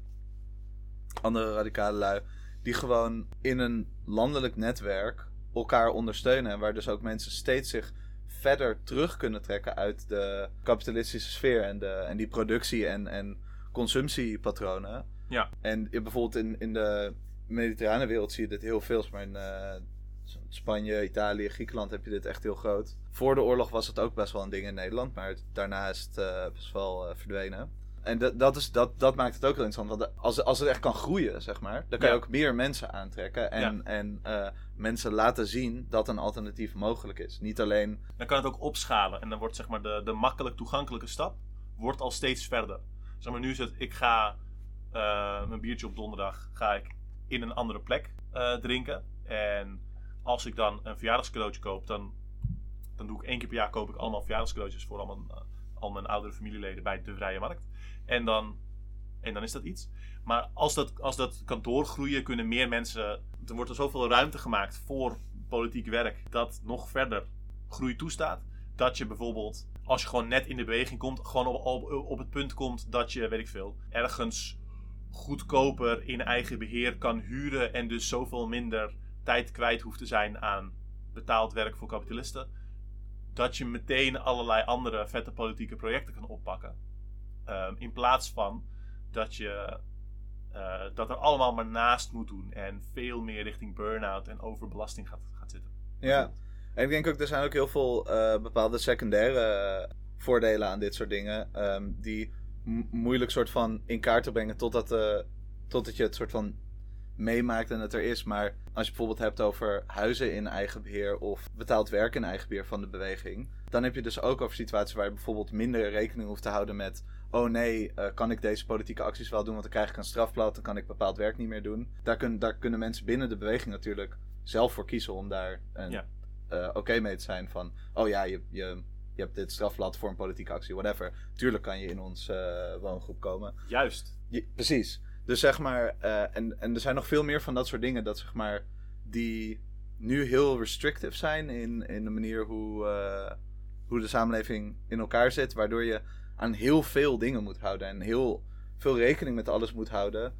andere radicale lui, die gewoon in een landelijk netwerk elkaar ondersteunen. En waar dus ook mensen steeds zich verder terug kunnen trekken uit de kapitalistische sfeer en, de, en die productie- en, en consumptiepatronen. Ja. En bijvoorbeeld in, in de mediterrane wereld zie je dit heel veel. Maar in uh, Spanje, Italië, Griekenland heb je dit echt heel groot. Voor de oorlog was het ook best wel een ding in Nederland, maar daarna is het uh, best wel uh, verdwenen. En dat, dat, is, dat, dat maakt het ook heel interessant. Want als, als het echt kan groeien, zeg maar, dan kan je ook meer mensen aantrekken. En, ja. en uh, mensen laten zien dat een alternatief mogelijk is. Niet alleen. Dan kan het ook opschalen. En dan wordt zeg maar de, de makkelijk toegankelijke stap wordt al steeds verder. Zeg maar, nu is het, ik ga mijn biertje op donderdag ga ik in een andere plek uh, drinken. En als ik dan een verjaardagscadeautje koop, dan, dan doe ik één keer per jaar koop ik allemaal verjaardagscadeautjes voor al mijn, al mijn oudere familieleden bij de Vrije Markt. En dan, en dan is dat iets. Maar als dat, als dat kan doorgroeien, kunnen meer mensen. Er wordt er zoveel ruimte gemaakt voor politiek werk dat nog verder groei toestaat. Dat je bijvoorbeeld, als je gewoon net in de beweging komt, gewoon op, op het punt komt dat je, weet ik veel, ergens goedkoper in eigen beheer kan huren en dus zoveel minder tijd kwijt hoeft te zijn aan betaald werk voor kapitalisten. Dat je meteen allerlei andere vette politieke projecten kan oppakken. Um, in plaats van dat je uh, dat er allemaal maar naast moet doen en veel meer richting burn-out en overbelasting gaat, gaat zitten. Ja, en ik denk ook, er zijn ook heel veel uh, bepaalde secundaire uh, voordelen aan dit soort dingen. Um, die moeilijk soort van in kaart te brengen totdat, totdat je het soort van meemaakt en het er is. Maar als je bijvoorbeeld hebt over huizen in eigen beheer of betaald werk in eigen beheer van de beweging. Dan heb je dus ook over situaties waar je bijvoorbeeld minder rekening hoeft te houden met oh nee, uh, kan ik deze politieke acties wel doen, want dan krijg ik een strafblad, dan kan ik bepaald werk niet meer doen. Daar, kun, daar kunnen mensen binnen de beweging natuurlijk zelf voor kiezen om daar ja. uh, oké okay mee te zijn van, oh ja, je, je, je hebt dit strafblad voor een politieke actie, whatever. Tuurlijk kan je in ons uh, woongroep komen. Juist. Je, precies. Dus zeg maar, en, en er zijn nog veel meer van dat soort dingen dat zeg maar, die nu heel restrictive zijn in, in de manier hoe, hoe de samenleving in elkaar zit, waardoor je aan heel veel dingen moet houden. En heel veel rekening met alles moet houden.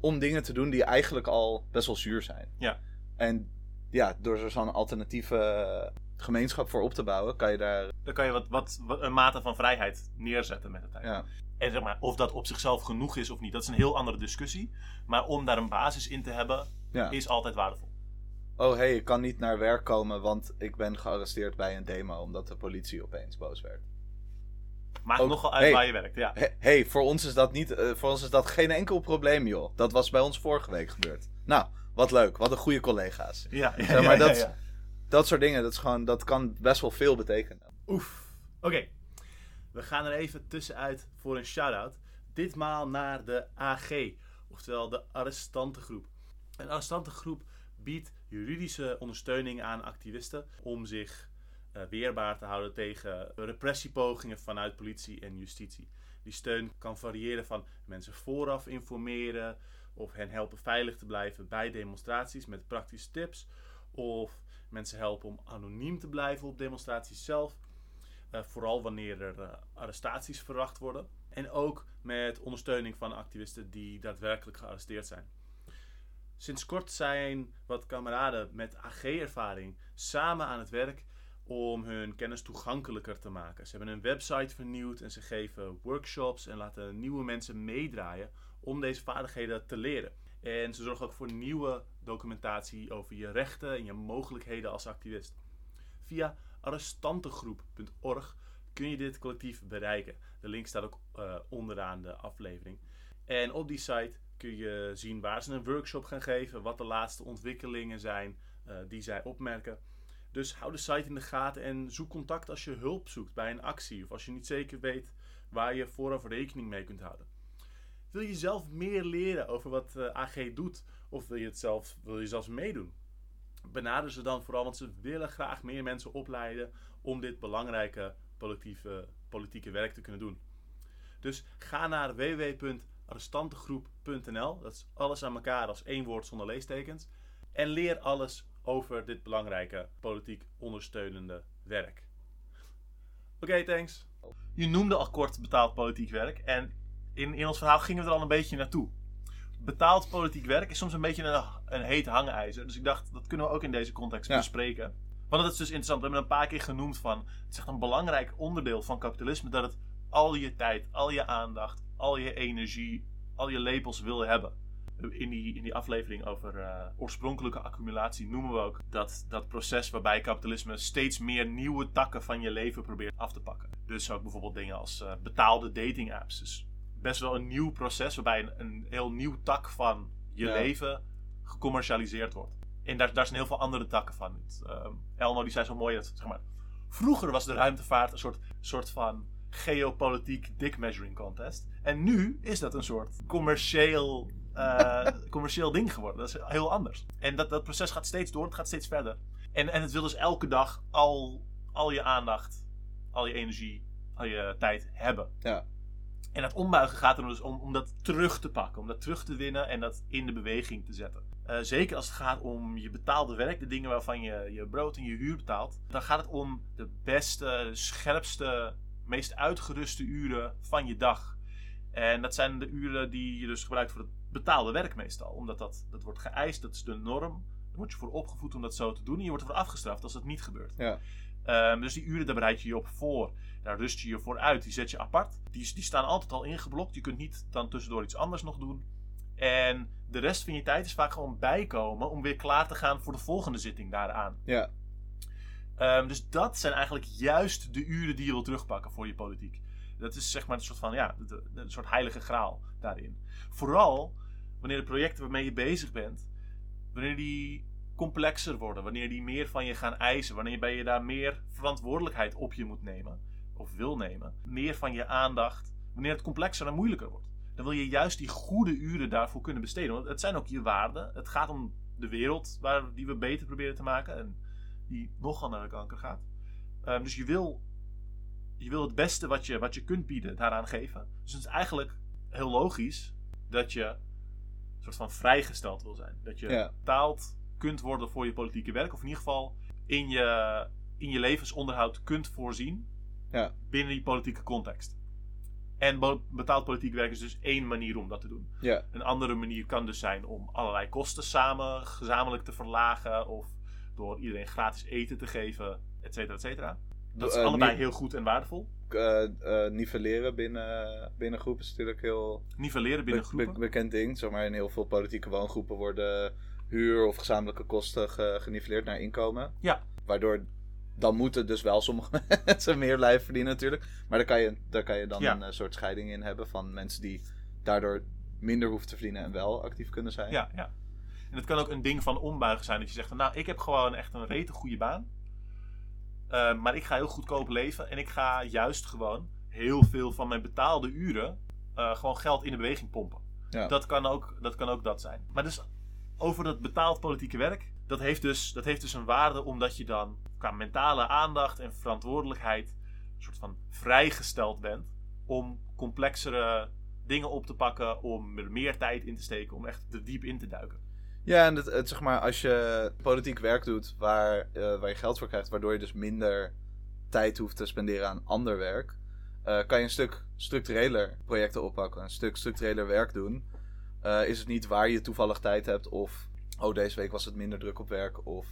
Om dingen te doen die eigenlijk al best wel zuur zijn. Ja. En ja, door zo'n alternatieve gemeenschap voor op te bouwen, kan je daar. Dan kan je wat, wat, wat een mate van vrijheid neerzetten met de tijd. Ja. En zeg maar, of dat op zichzelf genoeg is of niet, dat is een heel andere discussie. Maar om daar een basis in te hebben, ja. is altijd waardevol. Oh hé, hey, ik kan niet naar werk komen, want ik ben gearresteerd bij een demo omdat de politie opeens boos werd. Maakt ook, nogal uit hey, waar je werkt, ja. hey, voor, ons is dat niet, uh, voor ons is dat geen enkel probleem, joh. Dat was bij ons vorige week gebeurd. Nou, wat leuk. Wat een goede collega's. Ja, ja, zeg maar ja, dat, ja, dat soort dingen, dat, is gewoon, dat kan best wel veel betekenen. Oef. Oké. We gaan er even tussenuit voor een shout-out. Ditmaal naar de AG, oftewel de arrestantengroep. Een arrestantengroep biedt juridische ondersteuning aan activisten om zich uh, weerbaar te houden tegen repressiepogingen vanuit politie en justitie. Die steun kan variëren van mensen vooraf informeren of hen helpen veilig te blijven bij demonstraties met praktische tips of mensen helpen om anoniem te blijven op demonstraties zelf. Uh, vooral wanneer er uh, arrestaties verwacht worden. En ook met ondersteuning van activisten die daadwerkelijk gearresteerd zijn. Sinds kort zijn wat kameraden met AG-ervaring samen aan het werk om hun kennis toegankelijker te maken. Ze hebben een website vernieuwd en ze geven workshops en laten nieuwe mensen meedraaien om deze vaardigheden te leren. En ze zorgen ook voor nieuwe documentatie over je rechten en je mogelijkheden als activist. Via arrestantengroep.org kun je dit collectief bereiken. De link staat ook uh, onderaan de aflevering. En op die site kun je zien waar ze een workshop gaan geven, wat de laatste ontwikkelingen zijn uh, die zij opmerken. Dus hou de site in de gaten en zoek contact als je hulp zoekt bij een actie of als je niet zeker weet waar je vooraf rekening mee kunt houden. Wil je zelf meer leren over wat eh, AG doet? Of wil je, het zelf, wil je zelfs meedoen? Benader ze dan vooral, want ze willen graag meer mensen opleiden om dit belangrijke politieke, politieke werk te kunnen doen. Dus ga naar www.arrestantengroep.nl. Dat is alles aan elkaar als één woord zonder leestekens. En leer alles over dit belangrijke politiek ondersteunende werk. Oké, thanks. Je noemde al kort betaald politiek werk. En in, in ons verhaal gingen we er al een beetje naartoe. Betaald politiek werk is soms een beetje een, een heet hangijzer. Dus ik dacht, dat kunnen we ook in deze context Ja. bespreken. Want dat is dus interessant. We hebben het een paar keer genoemd van... Het is echt een belangrijk onderdeel van kapitalisme... dat het al je tijd, al je aandacht, al je energie, al je lepels wil hebben. In die, in die aflevering over eh, oorspronkelijke accumulatie noemen we ook dat, dat proces waarbij kapitalisme steeds meer nieuwe takken van je leven probeert af te pakken. Dus ook bijvoorbeeld dingen als eh, betaalde dating apps. Dus best wel een nieuw proces waarbij een, een heel nieuw tak van je Ja. leven gecommercialiseerd wordt. En daar, daar zijn heel veel andere takken van. Het, ehm, Elmo die zei zo mooi dat, zeg maar, vroeger was de ruimtevaart een soort, soort van geopolitiek dick measuring contest. En nu is dat een soort commercieel, eh, commercieel ding geworden. Dat is heel anders. En dat, dat proces gaat steeds door, het gaat steeds verder. En, en het wil dus elke dag al, al je aandacht, al je energie, al je tijd hebben. Ja. En dat ombuigen gaat er dus om, om dat terug te pakken, om dat terug te winnen en dat in de beweging te zetten. Eh, zeker als het gaat om je betaalde werk, de dingen waarvan je je brood en je huur betaalt, dan gaat het om de beste, scherpste, meest uitgeruste uren van je dag. En dat zijn de uren die je dus gebruikt voor het betaalde werk meestal. Omdat dat, dat wordt geëist, dat is de norm. Daar word je voor opgevoed om dat zo te doen. En je wordt ervoor afgestraft als dat niet gebeurt. Ja. Ehm, dus die uren, daar bereid je je op voor. Daar rust je je voor uit. Die zet je apart. Die, die staan altijd al ingeblokt. Je kunt niet dan tussendoor iets anders nog doen. En de rest van je tijd is vaak gewoon bijkomen om weer klaar te gaan voor de volgende zitting daaraan. Ja. Ehm, dus dat zijn eigenlijk juist de uren die je wil terugpakken voor je politiek. Dat is zeg maar een soort van, ja, een soort heilige graal daarin. Vooral wanneer de projecten waarmee je bezig bent, wanneer die complexer worden, wanneer die meer van je gaan eisen, wanneer je daar meer verantwoordelijkheid op je moet nemen, of wil nemen, meer van je aandacht, wanneer het complexer en moeilijker wordt. Dan wil je juist die goede uren daarvoor kunnen besteden. Want het zijn ook je waarden. Het gaat om de wereld waar, die we beter proberen te maken. En die nogal naar de kanker gaat. Ehm, dus je wil, je wil het beste wat je, wat je kunt bieden daaraan geven. Dus het is eigenlijk heel logisch dat je een soort van vrijgesteld wil zijn. Dat je Ja. betaald kunt worden voor je politieke werk. Of in ieder geval in je, in je levensonderhoud kunt voorzien Ja. binnen die politieke context. En betaald politiek werk is dus één manier om dat te doen. Ja. Een andere manier kan dus zijn om allerlei kosten samen gezamenlijk te verlagen. Of door iedereen gratis eten te geven, et cetera, et cetera. Dat is Eh, allebei heel goed en waardevol. eh, eh, nivelleren binnen, binnen groepen is natuurlijk heel Nivelleren binnen be- groepen. be- bekend ding. Zeg maar, in heel veel politieke woongroepen worden huur- of gezamenlijke kosten ge- geniveleerd naar inkomen. Ja. Waardoor dan moeten dus wel sommige mensen meer blijven verdienen natuurlijk. Maar daar kan je, daar kan je dan Ja. een eh, soort scheiding in hebben van mensen die daardoor minder hoeven te verdienen en wel actief kunnen zijn. Ja, ja. En het kan ook een ding van ombuigen zijn. Dat je zegt, van, nou, ik heb gewoon echt een rete goede baan. Eh, maar ik ga heel goedkoop leven. En ik ga juist gewoon heel veel van mijn betaalde uren... eh, gewoon geld in de beweging pompen. Ja. Dat, kan ook, dat kan ook dat zijn. Maar dus over dat betaald politieke werk... Dat heeft, dus, dat heeft dus een waarde omdat je dan qua mentale aandacht en verantwoordelijkheid... een soort van vrijgesteld bent om complexere dingen op te pakken, om er meer tijd in te steken, om echt er diep in te duiken. Ja, en het, zeg maar, als je politiek werk doet waar, eh, waar je geld voor krijgt, waardoor je dus minder tijd hoeft te spenderen aan ander werk, eh, kan je een stuk structureler projecten oppakken, een stuk structureler werk doen. Eh, is het niet waar je toevallig tijd hebt of, oh deze week was het minder druk op werk of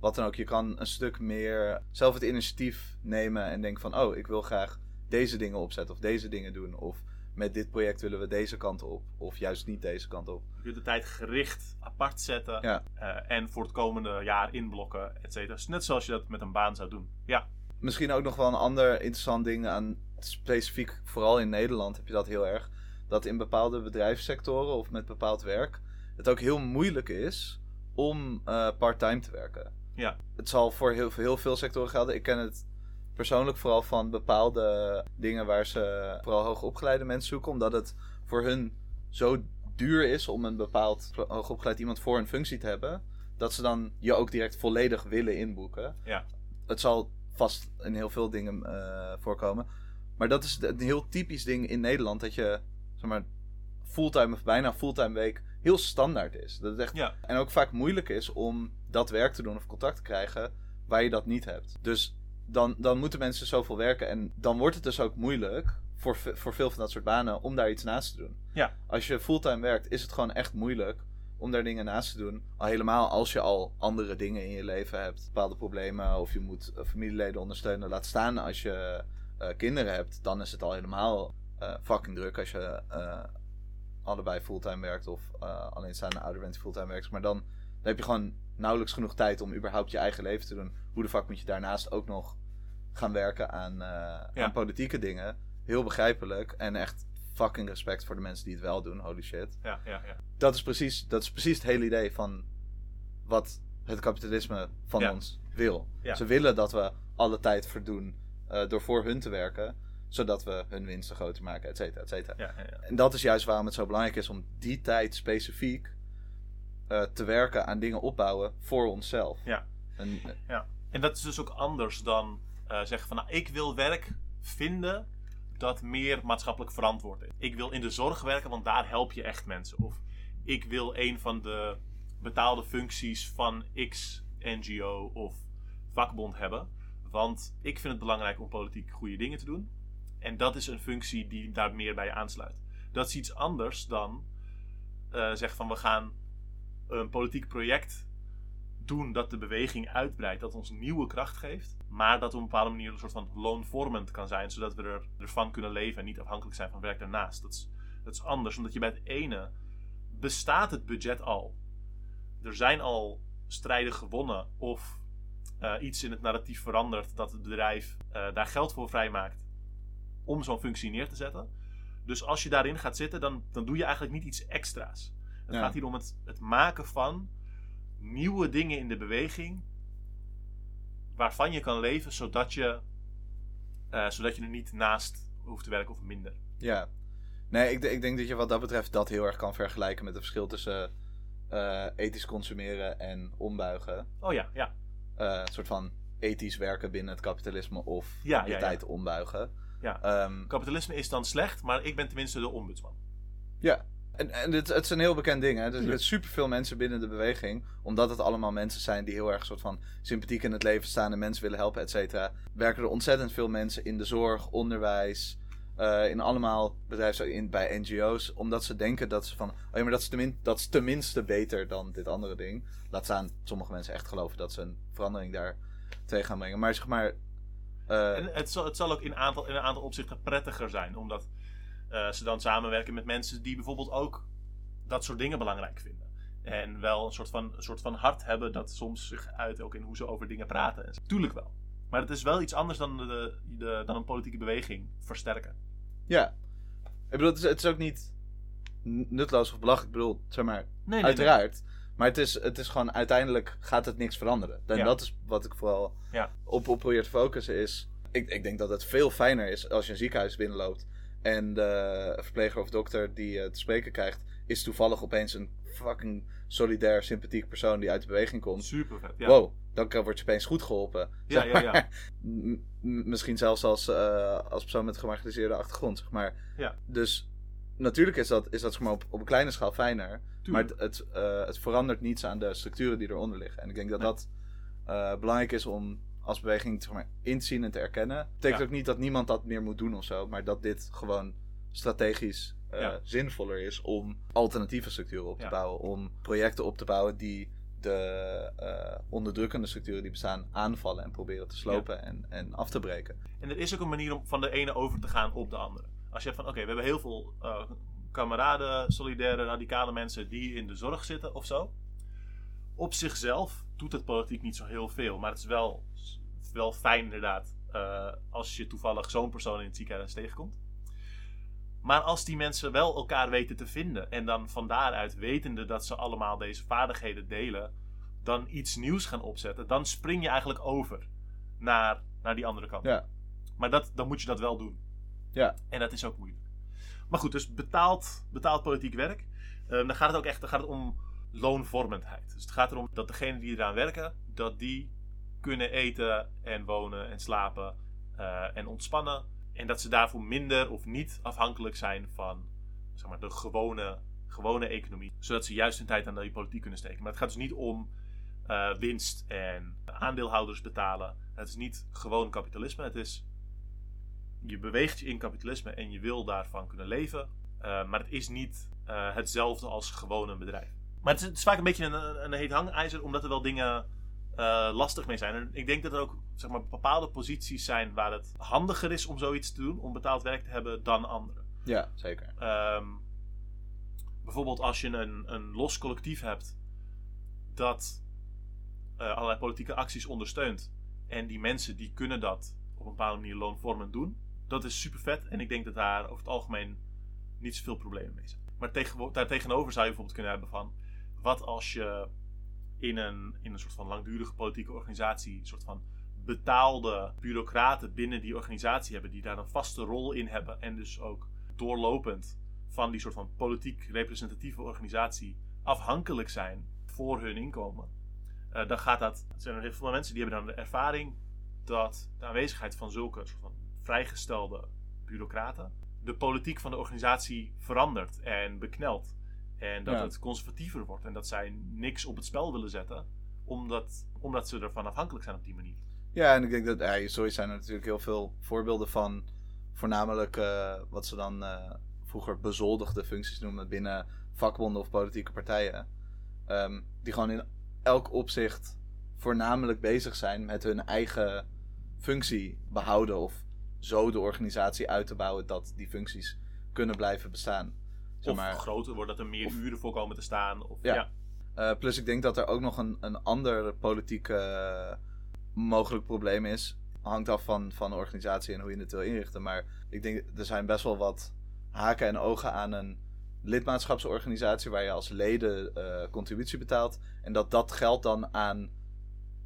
wat dan ook. Je kan een stuk meer zelf het initiatief nemen en denken van, oh ik wil graag deze dingen opzetten of deze dingen doen of met dit project willen we deze kant op of juist niet deze kant op. Je kunt de tijd gericht apart zetten Ja. eh, en voor het komende jaar inblokken, et cetera. Dus net zoals je dat met een baan zou doen. Ja, Misschien ook nog wel een ander interessant ding aan specifiek, vooral in Nederland heb je dat heel erg. Dat in bepaalde bedrijfssectoren of met bepaald werk het ook heel moeilijk is om eh part-time te werken. Ja. Het zal voor heel, heel veel sectoren gelden. Ik ken het persoonlijk vooral van bepaalde dingen waar ze vooral hoogopgeleide mensen zoeken. Omdat het voor hun zo duur is om een bepaald hoogopgeleid iemand voor een functie te hebben. Dat ze dan je ook direct volledig willen inboeken. Ja. Het zal vast in heel veel dingen eh, voorkomen. Maar dat is een heel typisch ding in Nederland. Dat je, zeg maar, fulltime of bijna fulltime week heel standaard is. Dat het echt, Ja. En ook vaak moeilijk is om dat werk te doen of contact te krijgen waar je dat niet hebt. Dus dan, dan moeten mensen zoveel werken. En dan wordt het dus ook moeilijk voor, voor veel van dat soort banen om daar iets naast te doen. Ja. Als je fulltime werkt, is het gewoon echt moeilijk om daar dingen naast te doen. Al helemaal als je al andere dingen in je leven hebt. Bepaalde problemen of je moet eh, familieleden ondersteunen. Laat staan als je eh, kinderen hebt. Dan is het al helemaal eh, fucking druk als je eh, allebei fulltime werkt. Of eh alleenstaande ouder bent die fulltime werkt. Maar dan, dan heb je gewoon nauwelijks genoeg tijd om überhaupt je eigen leven te doen. Hoe de fuck moet je daarnaast ook nog gaan werken aan, Ja. aan politieke dingen? Heel begrijpelijk. En echt fucking respect voor de mensen die het wel doen. Holy shit Ja, ja, ja. dat is precies, dat is precies het hele idee van wat het kapitalisme van Ja. ons wil. Ja. Ze willen dat we alle tijd verdoen door voor hun te werken, zodat we hun winsten groter maken, et cetera, et cetera. ja, ja, ja. En dat is juist waarom het zo belangrijk is om die tijd specifiek eh, te werken aan dingen opbouwen voor onszelf. Ja. En, eh, En dat is dus ook anders dan eh, zeggen van nou, ik wil werk vinden dat meer maatschappelijk verantwoord is. Ik wil in de zorg werken, want daar help je echt mensen. Of ik wil een van de betaalde functies van X NGO of vakbond hebben. Want ik vind het belangrijk om politiek goede dingen te doen. En dat is een functie die daar meer bij aansluit. Dat is iets anders dan eh zeggen van we gaan een politiek project doen dat de beweging uitbreidt, dat ons nieuwe kracht geeft, maar dat op een bepaalde manier een soort van loonvormend kan zijn, zodat we er, ervan kunnen leven en niet afhankelijk zijn van werk daarnaast. Dat is, is anders, omdat je bij het ene bestaat het budget al. Er zijn al strijden gewonnen of eh, iets in het narratief veranderd dat het bedrijf eh, daar geld voor vrijmaakt om zo'n functie neer te zetten. Dus als je daarin gaat zitten, dan, dan doe je eigenlijk niet iets extra's. Het Ja. gaat hier om het, het maken van nieuwe dingen in de beweging waarvan je kan leven, zodat je, eh, zodat je er niet naast hoeft te werken of minder. Ja. Nee, ik, ik denk dat je wat dat betreft dat heel erg kan vergelijken met het verschil tussen eh, ethisch consumeren en ombuigen. Oh ja, ja. Eh, een soort van ethisch werken binnen het kapitalisme of Ja, je ja, ja. tijd ombuigen. Ja. Ehm, Kapitalisme is dan slecht, maar ik ben tenminste de ombudsman. ja. En, en het, het is een heel bekend ding. Hè? Er zijn superveel mensen binnen de beweging. Omdat het allemaal mensen zijn die heel erg soort van sympathiek in het leven staan en mensen willen helpen, et cetera. Werken er ontzettend veel mensen in de zorg, onderwijs, eh, in allemaal bedrijven, in, bij NGO's. Omdat ze denken dat ze van, oh ja, maar dat is, tenmin, dat is tenminste beter dan dit andere ding. Laat staan, sommige mensen echt geloven dat ze een verandering daar tegen gaan brengen. Maar zeg maar. Eh, En het zal, het zal ook in, aantal, in een aantal opzichten prettiger zijn, omdat eh, ze dan samenwerken met mensen die bijvoorbeeld ook dat soort dingen belangrijk vinden. En wel een soort van, een soort van hart hebben dat soms zich uit ook in hoe ze over dingen praten. Tuurlijk wel. Maar het is wel iets anders dan, de, de, dan een politieke beweging versterken. Ja. Ik bedoel, het is, het is ook niet n- nutteloos of belachelijk. Ik bedoel, zeg maar, Nee, nee, uiteraard. Maar het is, het is gewoon, uiteindelijk gaat het niks veranderen. En Ja. dat is wat ik vooral Ja. op, op probeer te focussen is... Ik, ik denk dat het veel fijner is als je een ziekenhuis binnenloopt... en de verpleger of dokter die je te spreken krijgt... is toevallig opeens een fucking solidair, sympathiek persoon die uit de beweging komt. Super vet. Ja. Wow, dan word je opeens goed geholpen. Ja, Zeg ja, ja. M- misschien zelfs als, eh, als persoon met gemarginaliseerde achtergrond, zeg maar. Ja. Dus natuurlijk is dat, is dat zeg maar, op, op een kleine schaal fijner. Maar het, het, eh, het verandert niets aan de structuren die eronder liggen. En ik denk dat Nee. dat eh, belangrijk is om als beweging zeg maar, in te zien en te erkennen. Het betekent Ja. ook niet dat niemand dat meer moet doen of zo. Maar dat dit gewoon strategisch eh, Ja. zinvoller is om alternatieve structuren op te Ja. bouwen. Om projecten op te bouwen die de eh, onderdrukkende structuren die bestaan aanvallen en proberen te slopen en, en af te breken. En er is ook een manier om van de ene over te gaan op de andere. Als je hebt van, oké, we hebben heel veel kameraden, solidaire, radicale mensen die in de zorg zitten of zo. Op zichzelf doet het politiek niet zo heel veel. Maar het is wel, wel fijn inderdaad eh, als je toevallig zo'n persoon in het ziekenhuis tegenkomt. Maar als die mensen wel elkaar weten te vinden en dan van daaruit wetende dat ze allemaal deze vaardigheden delen, dan iets nieuws gaan opzetten, dan spring je eigenlijk over naar naar die andere kant. Ja. Maar dat, dan moet je dat wel doen. Ja. En dat is ook moeilijk. Maar goed, dus betaald, betaald politiek werk. Ehm, dan gaat het ook echt dan gaat het om loonvormendheid. Dus het gaat erom dat degenen die eraan werken, dat die kunnen eten en wonen en slapen eh, en ontspannen. En dat ze daarvoor minder of niet afhankelijk zijn van zeg maar, de gewone, gewone economie. Zodat ze juist hun tijd aan die politiek kunnen steken. Maar het gaat dus niet om eh, winst en aandeelhouders betalen. Het is niet gewoon kapitalisme. Het is je beweegt je in kapitalisme en je wil daarvan kunnen leven. Uh, maar het is niet uh, hetzelfde als gewoon een bedrijf. Maar het is, het is vaak een beetje een, een heet hangijzer, omdat er wel dingen uh, lastig mee zijn. En ik denk dat er ook zeg maar, bepaalde posities zijn waar het handiger is om zoiets te doen, om betaald werk te hebben, dan andere. Ja, zeker. Um, bijvoorbeeld als je een, een los collectief hebt dat allerlei politieke acties ondersteunt. En die mensen die kunnen dat op een bepaalde manier loonvormend doen dat is super vet. En ik denk dat daar over het algemeen niet zoveel problemen mee zijn. Maar daar tegenover zou je bijvoorbeeld kunnen hebben van... Wat als je in een, in een soort van langdurige politieke organisatie... een soort van betaalde bureaucraten binnen die organisatie hebben... die daar een vaste rol in hebben. En dus ook doorlopend van die soort van politiek representatieve organisatie... afhankelijk zijn voor hun inkomen. Uh, dan gaat dat... Er zijn er heel veel mensen die hebben dan de ervaring... dat de aanwezigheid van zulke soort van vrijgestelde bureaucraten de politiek van de organisatie verandert en beknelt. En dat Ja. het conservatiever wordt en dat zij niks op het spel willen zetten, omdat, omdat ze ervan afhankelijk zijn op die manier. Ja, en ik denk dat ja, zo zijn er natuurlijk heel veel voorbeelden van. Voornamelijk eh, wat ze dan eh, vroeger bezoldigde functies noemen binnen vakbonden of politieke partijen. Ehm, die gewoon in elk opzicht voornamelijk bezig zijn met hun eigen functie behouden. Of zo de organisatie uit te bouwen dat die functies kunnen blijven bestaan. Zeg Of maar, groter wordt, dat er meer of- uren voor komen te staan. Of, Ja. ja. Eh, plus ik denk dat er ook nog een, een ander politiek eh, mogelijk probleem is. Hangt af van, van de organisatie en hoe je het wil inrichten. Maar ik denk er zijn best wel wat haken en ogen aan een lidmaatschapsorganisatie waar je als leden eh, contributie betaalt. En dat dat geld dan aan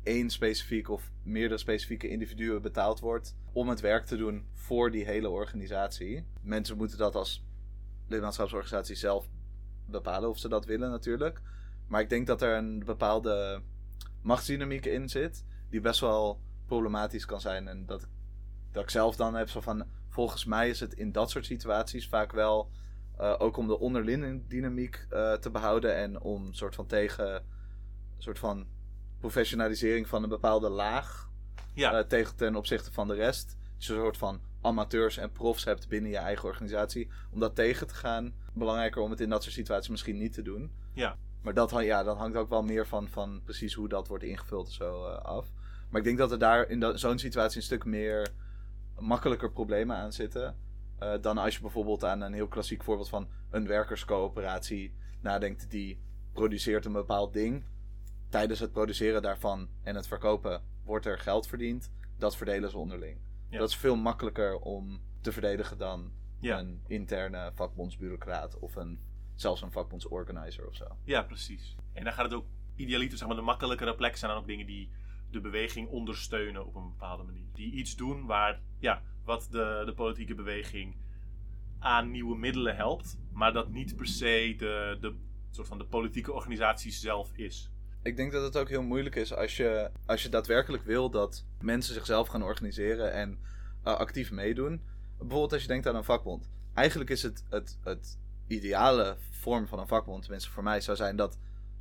één specifiek of meerdere specifieke individuen betaald wordt om het werk te doen voor die hele organisatie. Mensen moeten dat als lidmaatschapsorganisatie zelf bepalen of ze dat willen natuurlijk. Maar ik denk dat er een bepaalde machtsdynamiek in zit die best wel problematisch kan zijn. En dat, dat ik zelf dan heb zo van, volgens mij is het in dat soort situaties vaak wel eh, ook om de onderlinge dynamiek eh, te behouden en om soort van tegen soort van professionalisering van een bepaalde laag Ja. eh, tegen ten opzichte van de rest. Dus je een soort van amateurs en profs hebt binnen je eigen organisatie. Om dat tegen te gaan. Belangrijker om het in dat soort situaties misschien niet te doen. Ja. Maar dat, ja, dat hangt ook wel meer van, van precies hoe dat wordt ingevuld en zo eh, af. Maar ik denk dat er daar in dat- zo'n situatie een stuk meer makkelijker problemen aan zitten. eh, dan als je bijvoorbeeld aan een heel klassiek voorbeeld van een werkerscoöperatie nadenkt. Die produceert een bepaald ding. Tijdens het produceren daarvan en het verkopen wordt er geld verdiend. Dat verdelen ze onderling. Ja. Dat is veel makkelijker om te verdedigen dan Ja. een interne vakbondsbureaucraat of een, zelfs een vakbondsorganizer of zo. ja, precies. En dan gaat het ook idealiter, zeg maar, de makkelijkere plekken zijn dan ook dingen die de beweging ondersteunen op een bepaalde manier. Die iets doen waar, ja, wat de, de politieke beweging aan nieuwe middelen helpt, maar dat niet per se de, de, soort van de politieke organisatie zelf is. Ik denk dat het ook heel moeilijk is als je, als je daadwerkelijk wil dat mensen zichzelf gaan organiseren en eh, actief meedoen. Bijvoorbeeld als je denkt aan een vakbond. Eigenlijk is het, het, het ideale vorm van een vakbond, tenminste voor mij, zou zijn dat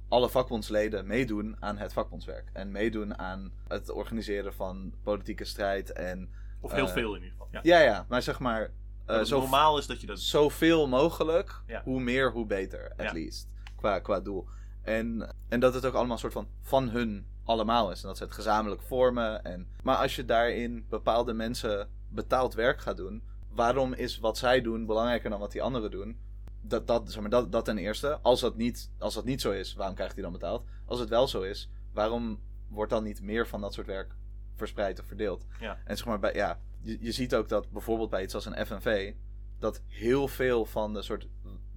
alle vakbondsleden meedoen aan het vakbondswerk. En meedoen aan het organiseren van politieke strijd. En, Of heel Eh, veel in ieder geval. Ja. ja, ja, maar zeg maar. eh, het zo, normaal is dat je dat zoveel mogelijk, Ja. hoe meer, hoe beter, at Ja. least. Qua, qua doel. En, en dat het ook allemaal een soort van van hun allemaal is. En dat ze het gezamenlijk vormen. En, maar als je daarin bepaalde mensen betaald werk gaat doen, waarom is wat zij doen belangrijker dan wat die anderen doen? Dat, dat, zeg maar, dat, dat ten eerste. Als dat, niet, als dat niet zo is, waarom krijgt hij dan betaald? Als het wel zo is, waarom wordt dan niet meer van dat soort werk verspreid of verdeeld? Ja. En zeg maar, bij, ja, je, je ziet ook dat bijvoorbeeld bij iets als een FNV, dat heel veel van de soort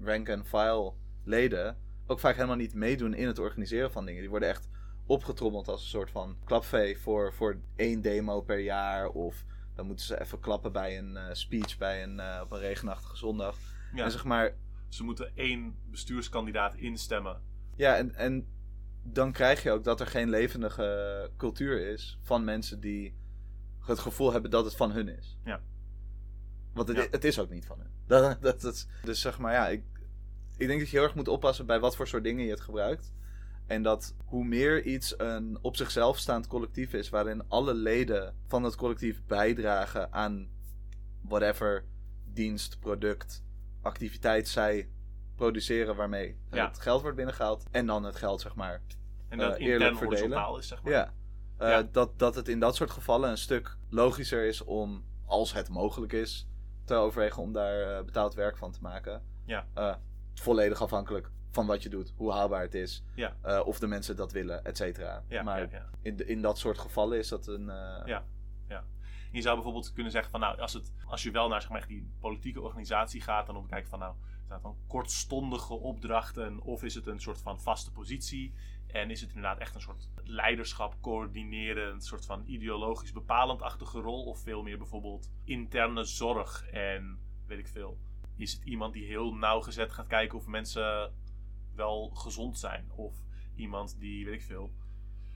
rank-and-file leden ook vaak helemaal niet meedoen in het organiseren van dingen. Die worden echt opgetrommeld als een soort van klapvee voor, voor één demo per jaar. Of dan moeten ze even klappen bij een eh, speech bij een, eh, op een regenachtige zondag. Ja. En zeg maar, Ze moeten één bestuurskandidaat instemmen. ja, en, en dan krijg je ook dat er geen levendige cultuur is van mensen die het gevoel hebben dat het van hun is. Ja. Want het, Ja. het is ook niet van hun. Dat, dat, dat, dus zeg maar, ja, ik, ik denk dat je heel erg moet oppassen bij wat voor soort dingen je het gebruikt. En dat hoe meer iets een op zichzelf staand collectief is, waarin alle leden van het collectief bijdragen aan whatever dienst, product, activiteit zij produceren waarmee Ja. het geld wordt binnengehaald. En dan het geld, zeg maar, En dat intern eerlijk verdelen. is, zeg maar. ja. Eh, Ja. Dat, dat het in dat soort gevallen een stuk logischer is om, als het mogelijk is, te overwegen om daar eh, betaald werk van te maken. Ja. Volledig afhankelijk van wat je doet, hoe haalbaar het is, Ja. eh, of de mensen dat willen, et cetera. Ja, maar ja, ja. In, de- in dat soort gevallen is dat een. eh, Ja. Je zou bijvoorbeeld kunnen zeggen van nou, als, het, als je wel naar zeg maar, echt die politieke organisatie gaat, dan om te kijken van nou, zijn het dan kortstondige opdrachten of is het een soort van vaste positie? En is het inderdaad echt een soort leiderschap, coördineren, een soort van ideologisch bepalend-achtige rol? Of veel meer bijvoorbeeld interne zorg en weet ik veel. Is het iemand die heel nauwgezet gaat kijken of mensen wel gezond zijn? Of iemand die, weet ik veel,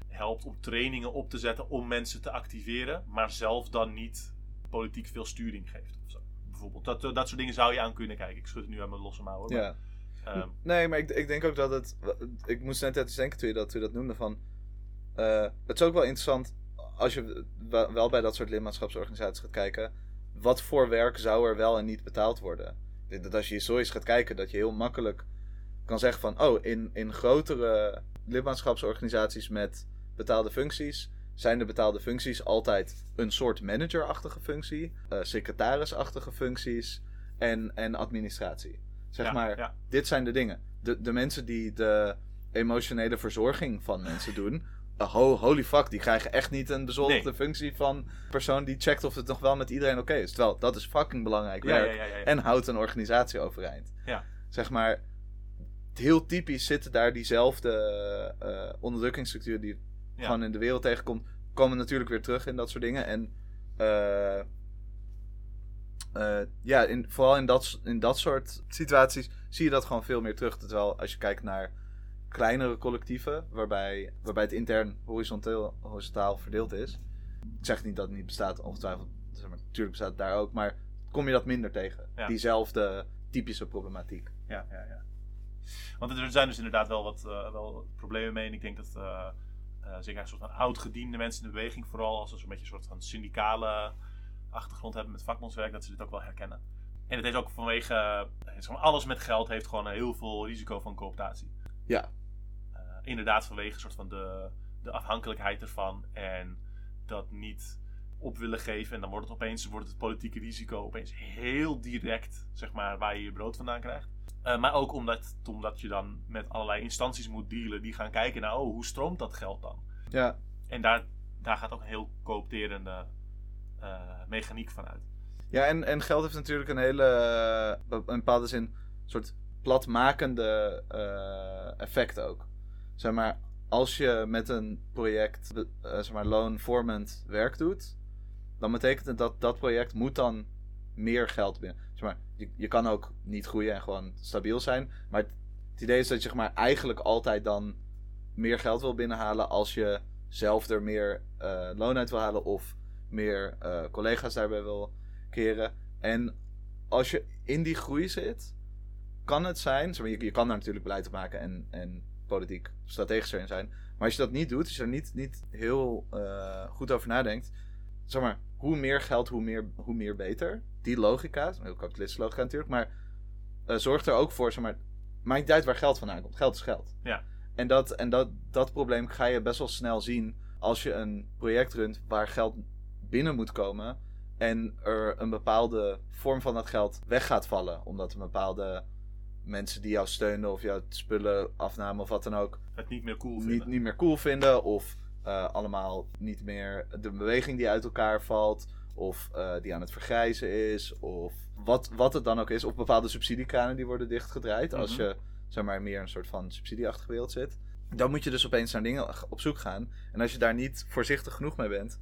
helpt om trainingen op te zetten om mensen te activeren, maar zelf dan niet politiek veel sturing geeft. Of zo. Bijvoorbeeld, dat, dat soort dingen zou je aan kunnen kijken. Ik schud het nu aan mijn losse mouwen. ja. ehm, Nee, maar ik, ik denk ook dat het. Ik moest net eens denken toen je dat, toen je dat noemde van. eh, het is ook wel interessant als je wel bij dat soort lidmaatschapsorganisaties gaat kijken. Wat voor werk zou er wel en niet betaald worden? Dat als je zo eens gaat kijken, dat je heel makkelijk kan zeggen van. Oh, in, in grotere lidmaatschapsorganisaties met betaalde functies. Zijn de betaalde functies altijd een soort managerachtige functie, eh, secretarisachtige functies en, en administratie? Zeg ja, maar, ja, dit zijn de dingen. De, de mensen die de emotionele verzorging van mensen doen. Uh, ho, holy fuck, die krijgen echt niet een bezoldigde Nee. functie van persoon die checkt of het nog wel met iedereen oké is. Terwijl dat is fucking belangrijk ja, werk. ja, ja. En houdt een organisatie overeind. Ja. Zeg maar, heel typisch zitten daar diezelfde eh onderdrukkingsstructuren die gewoon in de wereld tegenkomt. Komen natuurlijk weer terug in dat soort dingen. En eh, eh, ja, in, vooral in dat, in dat soort situaties zie je dat gewoon veel meer terug. Terwijl als je kijkt naar kleinere collectieven, waarbij, waarbij het intern horizontaal, horizontaal verdeeld is. Ik zeg niet dat het niet bestaat, ongetwijfeld. Zeg maar, natuurlijk bestaat het daar ook, maar kom je dat minder tegen. Ja. Diezelfde typische problematiek. Ja, ja, ja. Want er zijn dus inderdaad wel wat, eh, wel problemen mee. En ik denk dat eh, zeker een soort van oud-gediende mensen in de beweging, vooral als ze zo'n beetje een soort van syndicale achtergrond hebben met vakbondswerk, dat ze dit ook wel herkennen. En het is ook vanwege alles met geld heeft gewoon heel veel risico van cooptatie. Ja. Eh, inderdaad, vanwege een soort van de, de afhankelijkheid ervan en dat niet op willen geven. En dan wordt het opeens wordt het politieke risico opeens heel direct, zeg maar, waar je je brood vandaan krijgt. Eh, maar ook omdat, omdat je dan met allerlei instanties moet dealen die gaan kijken naar, oh, hoe stroomt dat geld dan? Ja, En daar, daar gaat ook een heel coopterende eh, mechaniek van uit. Ja, en, en geld heeft natuurlijk een hele, eh, in een bepaalde zin, soort platmakende eh, effect ook. Zeg maar, als je met een project, eh, zeg maar, loan-formant werk doet, dan betekent het dat dat project moet dan meer geld binnen. Zeg maar, je, je kan ook niet groeien en gewoon stabiel zijn, maar het, idee is dat je zeg maar, eigenlijk altijd dan meer geld wil binnenhalen als je zelf er meer eh, loon uit wil halen of meer eh, collega's daarbij wil keren. En als je in die groei zit, kan het zijn. zeg maar, Je, je kan daar natuurlijk beleid op maken en, en politiek strategisch erin zijn. Maar als je dat niet doet, als je er niet, niet heel eh, goed over nadenkt. Zeg maar, hoe meer geld, hoe meer, hoe meer beter. Die logica, een heel kapitalistische logica natuurlijk. Maar eh, zorgt er ook voor, zeg maar, maakt niet uit waar geld vandaan komt. Geld is geld. Ja. En, dat, en dat, dat probleem ga je best wel snel zien als je een project runt waar geld binnen moet komen en er een bepaalde vorm van dat geld weg gaat vallen. Omdat een bepaalde mensen die jou steunen of jouw spullen afnamen of wat dan ook, Het niet meer cool vinden. niet, niet meer cool vinden. Of eh, allemaal niet meer de beweging die uit elkaar valt. Of eh, die aan het vergrijzen is. Of wat, wat het dan ook is. Of bepaalde subsidiekranen die worden dichtgedraaid. Als Mhm. je zeg maar, meer een soort van subsidieachtige wereld zit. dan moet je dus opeens naar dingen op zoek gaan. En als je daar niet voorzichtig genoeg mee bent,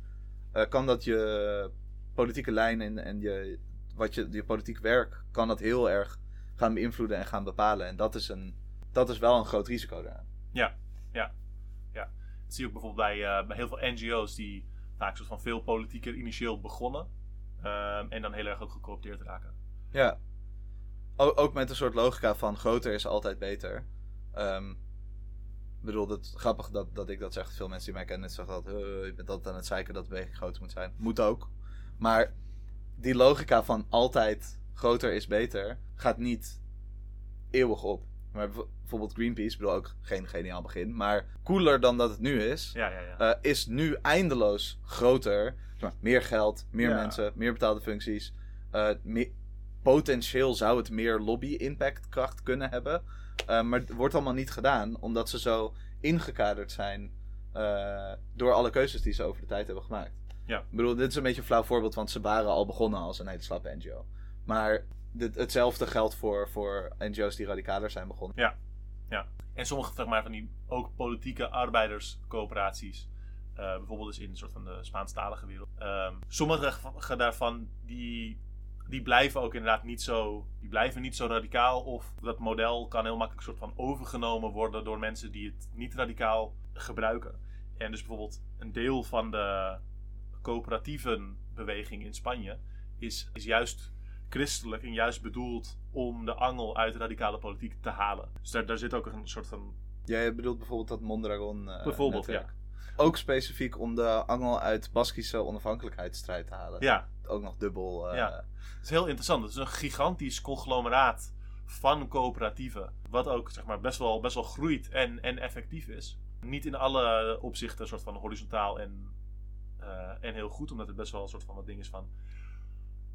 eh, kan dat je politieke lijn en, en je, wat je, je politiek werk, kan dat heel erg gaan beïnvloeden en gaan bepalen. En dat is, een, dat is wel een groot risico daaraan. Ja, ja, ja. Dat zie je ook bijvoorbeeld bij, eh, bij heel veel NGO's die vaak soort van veel politieker initieel begonnen. ehm, en dan heel erg ook gecorrupteerd raken. Ja. O- ook met een soort logica van groter is altijd beter. Ehm, ik bedoel, het grappig dat, dat ik dat zeg. Veel mensen die mij kennen zeggen dat "Eh, je bent altijd aan het zeiken dat de beweging groter moet zijn. Moet ook. Maar die logica van altijd groter is beter gaat niet eeuwig op. Maar bijv- bijvoorbeeld Greenpeace, ik bedoel ook geen geniaal begin, maar cooler dan dat het nu is, Ja, ja, ja. eh, is nu eindeloos groter. Maar, meer geld, meer mensen, meer betaalde functies. Eh, potentieel zou het meer lobby-impactkracht kunnen hebben. Eh, maar het wordt allemaal niet gedaan, omdat ze zo ingekaderd zijn door alle keuzes die ze over de tijd hebben gemaakt. Ja. Ik bedoel, dit is een beetje een flauw voorbeeld, want ze waren al begonnen als een hele slappe NGO. Maar dit, hetzelfde geldt voor, voor NGO's die radicaler zijn begonnen. En sommige zeg maar, van die ook politieke arbeiderscoöperaties. eh, bijvoorbeeld dus in een soort van de Spaanstalige wereld. Ehm, sommige daarvan die, die blijven ook inderdaad niet zo, die blijven niet zo radicaal. Of dat model kan heel makkelijk soort van overgenomen worden door mensen die het niet radicaal gebruiken. En dus bijvoorbeeld een deel van de coöperatieven beweging in Spanje is, is juist christelijk en juist bedoeld om de angel uit radicale politiek te halen. Dus daar, daar zit ook een soort van. Jij bedoelt bijvoorbeeld dat Mondragon eh, Bijvoorbeeld, netwerk. Ook specifiek om de angel uit Baskische onafhankelijkheidsstrijd te halen. Ja, Ook nog dubbel. eh, Ja. het is heel interessant. Het is een gigantisch conglomeraat van coöperatieven. Wat ook zeg maar, best, wel, best wel groeit en, en effectief is. Niet in alle opzichten een soort van horizontaal en, eh, en heel goed, omdat het best wel een soort van wat ding is van.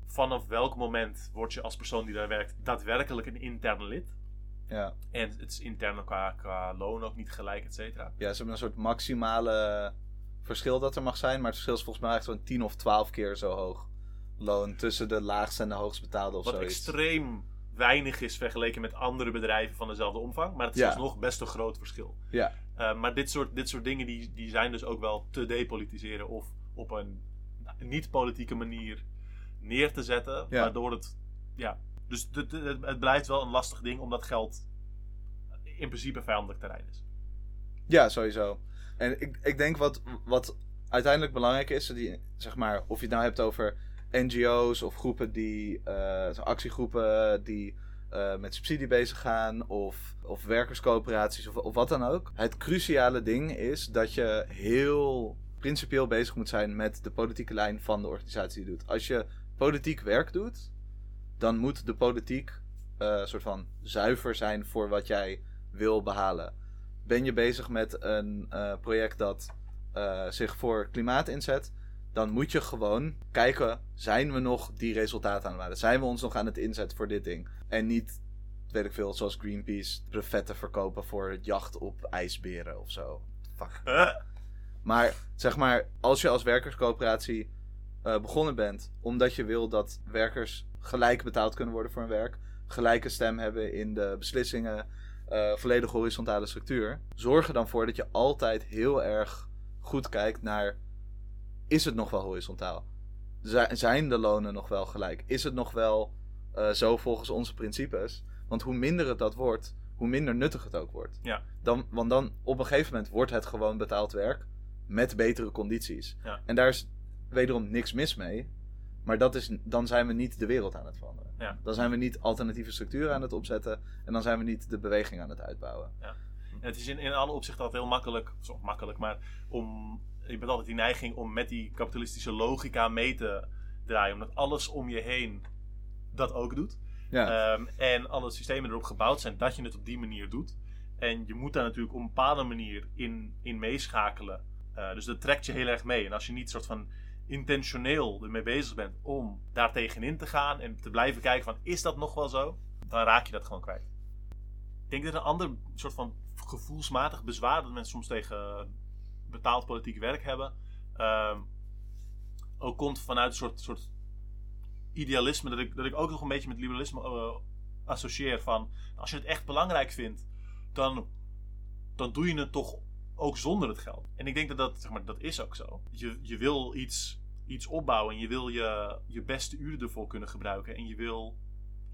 Vanaf welk moment word je als persoon die daar werkt daadwerkelijk een interne lid? ja. En het is intern qua, qua loon ook niet gelijk, et cetera. Ja, ze hebben een soort maximale verschil dat er mag zijn. Maar het verschil is volgens mij echt zo'n 10 of 12 keer zo hoog loon tussen de laagste en de hoogst betaalde of Wat zoiets. extreem weinig is vergeleken met andere bedrijven van dezelfde omvang. Maar het is Ja. alsnog best een groot verschil. Ja. Uh, maar dit soort, dit soort dingen die, die zijn dus ook wel te depolitiseren of op een niet-politieke manier neer te zetten. Ja. Waardoor het. Ja. Dus het, het, het blijft wel een lastig ding omdat geld in principe vijandelijk terrein is. Ja, sowieso. En ik, ik denk wat, wat uiteindelijk belangrijk is, die, zeg maar, of je het nou hebt over NGO's of groepen die, eh, actiegroepen die eh, met subsidie bezig gaan, of, of werkerscoöperaties of, of wat dan ook. Het cruciale ding is dat je heel principieel bezig moet zijn met de politieke lijn van de organisatie die je doet. Als je politiek werk doet, dan moet de politiek eh soort van zuiver zijn voor wat jij wil behalen ben je bezig met een eh, project dat eh, zich voor klimaat inzet, dan moet je gewoon kijken, zijn we nog die resultaten aan het? Zijn we ons nog aan het inzetten voor dit ding? En niet, weet ik veel, zoals Greenpeace brevetten verkopen voor het jacht op ijsberen of zo. Fuck. Maar zeg maar, als je als werkerscoöperatie eh, begonnen bent omdat je wil dat werkers gelijk betaald kunnen worden voor hun werk, gelijke stem hebben in de beslissingen, eh volledig horizontale structuur, zorg er dan voor dat je altijd heel erg goed kijkt naar: is het nog wel horizontaal? Zi- Zijn de lonen nog wel gelijk? Is het nog wel eh, zo volgens onze principes? Want hoe minder het dat wordt, hoe minder nuttig het ook wordt. Ja. Dan, want dan op een gegeven moment wordt het gewoon betaald werk met betere condities. Ja. En daar is wederom niks mis mee. Maar dat is, dan zijn we niet de wereld aan het veranderen. Ja. Dan zijn we niet alternatieve structuren aan het opzetten. En dan zijn we niet de beweging aan het uitbouwen. En het is in, in alle opzichten altijd heel makkelijk, zo makkelijk, maar om, je bent altijd die neiging om met die kapitalistische logica mee te draaien. Omdat alles om je heen dat ook doet. Ja, Ehm, en alle systemen erop gebouwd zijn dat je het op die manier doet. En je moet daar natuurlijk op een bepaalde manier in, in meeschakelen. Eh, dus dat trekt je heel erg mee. En als je niet soort van intentioneel ermee bezig bent om daar tegenin te gaan en te blijven kijken van is dat nog wel zo, dan raak je dat gewoon kwijt. Ik denk dat een ander soort van gevoelsmatig bezwaar dat mensen soms tegen betaald politiek werk hebben, ehm, ook komt vanuit een soort, soort idealisme dat ik, dat ik ook nog een beetje met liberalisme eh, associeer van als je het echt belangrijk vindt, dan dan doe je het toch ook zonder het geld. En ik denk dat dat, zeg maar, dat is ook zo. Je, je wil iets, iets opbouwen en je wil je, je beste uren ervoor kunnen gebruiken. En je wil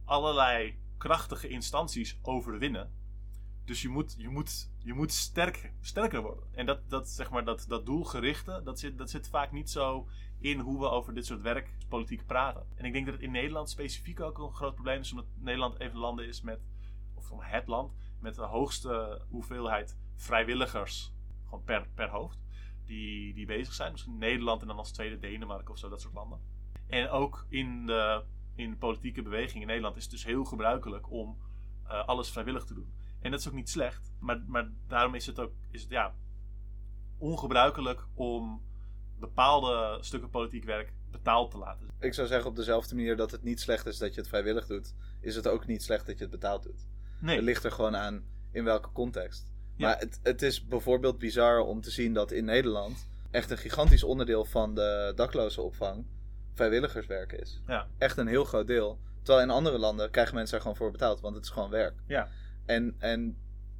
allerlei krachtige instanties overwinnen. Dus je moet, je moet, je moet sterk, sterker worden. En dat, dat, zeg maar, dat, dat doelgerichte, dat zit, dat zit vaak niet zo in hoe we over dit soort werkpolitiek praten. En ik denk dat het in Nederland specifiek ook een groot probleem is, omdat Nederland even landen is met, of het land, met de hoogste hoeveelheid vrijwilligers, gewoon per, per hoofd, die, die bezig zijn. Misschien Nederland en dan als tweede Denemarken of zo, dat soort landen. En ook in de, in de politieke beweging in Nederland is het dus heel gebruikelijk om uh, alles vrijwillig te doen. En dat is ook niet slecht, maar, maar daarom is het ook is het, ja, ongebruikelijk om bepaalde stukken politiek werk betaald te laten. Ik zou zeggen op dezelfde manier dat het niet slecht is dat je het vrijwillig doet, is het ook niet slecht dat je het betaald doet. Nee. Het ligt er gewoon aan in welke context. Maar het, het is bijvoorbeeld bizar om te zien dat in Nederland echt een gigantisch onderdeel van de daklozenopvang vrijwilligerswerk is. Ja. Echt een heel groot deel. Terwijl in andere landen krijgen mensen er gewoon voor betaald, want het is gewoon werk. Ja. En, en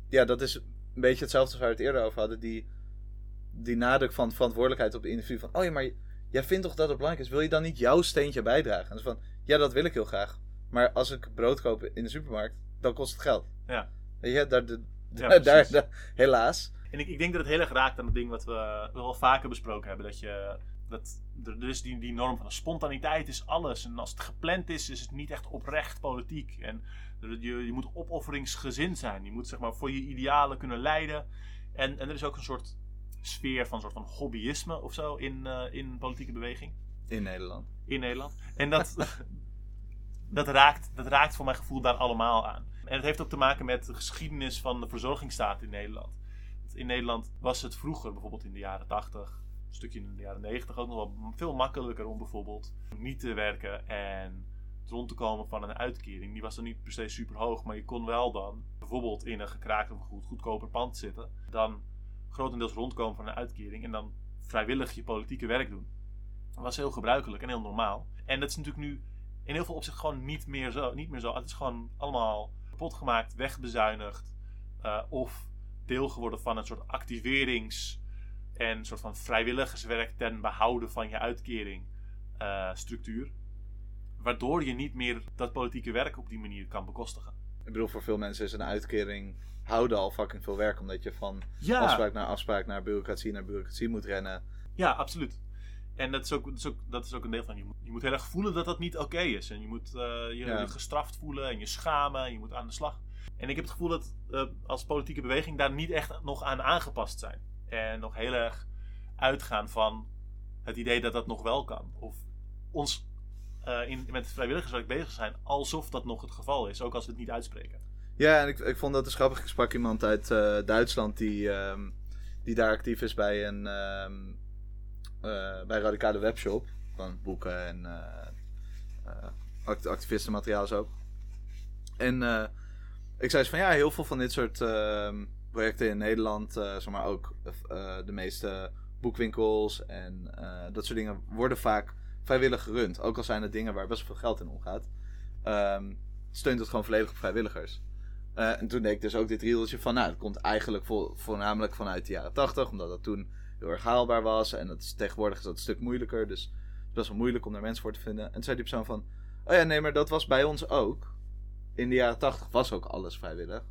ja, dat is een beetje hetzelfde als waar we het eerder over hadden. Die, die nadruk van verantwoordelijkheid op het individu. Van, oh ja, maar jij vindt toch dat het belangrijk is? Wil je dan niet jouw steentje bijdragen? En van, ja, dat wil ik heel graag. Maar als ik brood koop in de supermarkt, dan kost het geld. Ja. Weet je, daar, de, Ja, daar, precies. daar- helaas. En ik, ik denk dat het heel erg raakt aan het ding wat we wel vaker besproken hebben. Dat je. Dat, er is die, die norm van spontaniteit is alles. En als het gepland is, is het niet echt oprecht politiek. En je, je moet opofferingsgezind zijn. Je moet zeg maar voor je idealen kunnen leiden. En, en er is ook een soort sfeer van, soort van hobbyisme of zo in, eh, in politieke beweging. In Nederland. in Nederland. En dat, dat, raakt, dat raakt voor mijn gevoel daar allemaal aan. En het heeft ook te maken met de geschiedenis van de verzorgingsstaat in Nederland. In Nederland was het vroeger, bijvoorbeeld in de jaren 80, een stukje in de jaren 90, ook nog wel veel makkelijker om bijvoorbeeld niet te werken en rond te komen van een uitkering. Die was dan niet per se super hoog, maar je kon wel dan bijvoorbeeld in een gekraakt of goed, goedkoper pand zitten. Dan grotendeels rondkomen van een uitkering en dan vrijwillig je politieke werk doen. Dat was heel gebruikelijk en heel normaal. En dat is natuurlijk nu in heel veel opzichten gewoon niet meer zo. Niet meer zo. Het is gewoon allemaal kapot gemaakt, wegbezuinigd. eh, of deel geworden van een soort activerings- en soort van vrijwilligerswerk ten behouden van je uitkering eh, structuur. Waardoor je niet meer dat politieke werk op die manier kan bekostigen. Ik bedoel, voor veel mensen is een uitkering houden al fucking veel werk. Omdat je van Ja, afspraak naar afspraak naar bureaucratie naar bureaucratie moet rennen. Ja, absoluut. En dat is ook, dat is ook, dat is ook een deel van je. moet- Je moet heel erg voelen dat dat niet oké is. En je moet eh, je, Ja. je gestraft voelen en je schamen. En je moet aan de slag. En ik heb het gevoel dat eh, als politieke beweging daar niet echt nog aan aangepast zijn. En nog heel erg uitgaan van het idee dat dat nog wel kan. Of ons eh, in, met vrijwilligerswerk bezig zijn alsof dat nog het geval is. Ook als we het niet uitspreken. Ja, en ik, ik vond dat dus grappig. Ik sprak iemand uit Duitsland die, ehm, die daar actief is bij een ehm, eh, bij radicale webshop. Van boeken en eh eh, act- activistenmateriaal zo. En eh, ik zei ze van ja, heel veel van dit soort ehm, projecten in Nederland, eh, zeg maar ook eh, de meeste boekwinkels en eh, dat soort dingen worden vaak vrijwillig gerund. Ook al zijn het dingen waar best veel geld in omgaat. Ehm, steunt het gewoon volledig op vrijwilligers. Eh, en toen deed ik dus ook dit rieltje van, nou, het komt eigenlijk vo- voornamelijk vanuit de jaren 80, omdat dat toen heel haalbaar was. En het is, tegenwoordig is dat een stuk moeilijker, dus het best wel moeilijk om daar mensen voor te vinden. En toen zei die persoon van, oh ja, nee, maar dat was bij ons ook. In de jaren 80 was ook alles vrijwillig.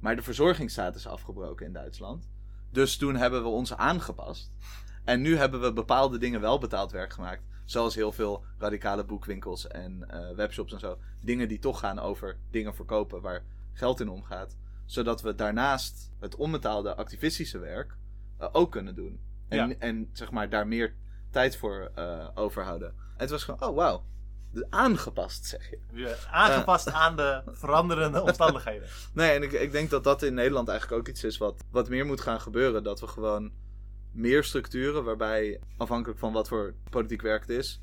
Maar de verzorgingsstaat is afgebroken in Duitsland. Dus toen hebben we ons aangepast. En nu hebben we bepaalde dingen wel betaald werk gemaakt. Zoals heel veel radicale boekwinkels en eh, webshops en zo. Dingen die toch gaan over dingen verkopen waar geld in omgaat. Zodat we daarnaast het onbetaalde activistische werk eh, ook kunnen doen. En, Ja. en zeg maar daar meer tijd voor eh, overhouden. En het was gewoon, oh wauw. Aangepast, zeg je. Je- Aangepast aan de veranderende omstandigheden. Nee, en ik, ik denk dat dat in Nederland eigenlijk ook iets is wat, wat meer moet gaan gebeuren. Dat we gewoon meer structuren, waarbij afhankelijk van wat voor politiek werk het is,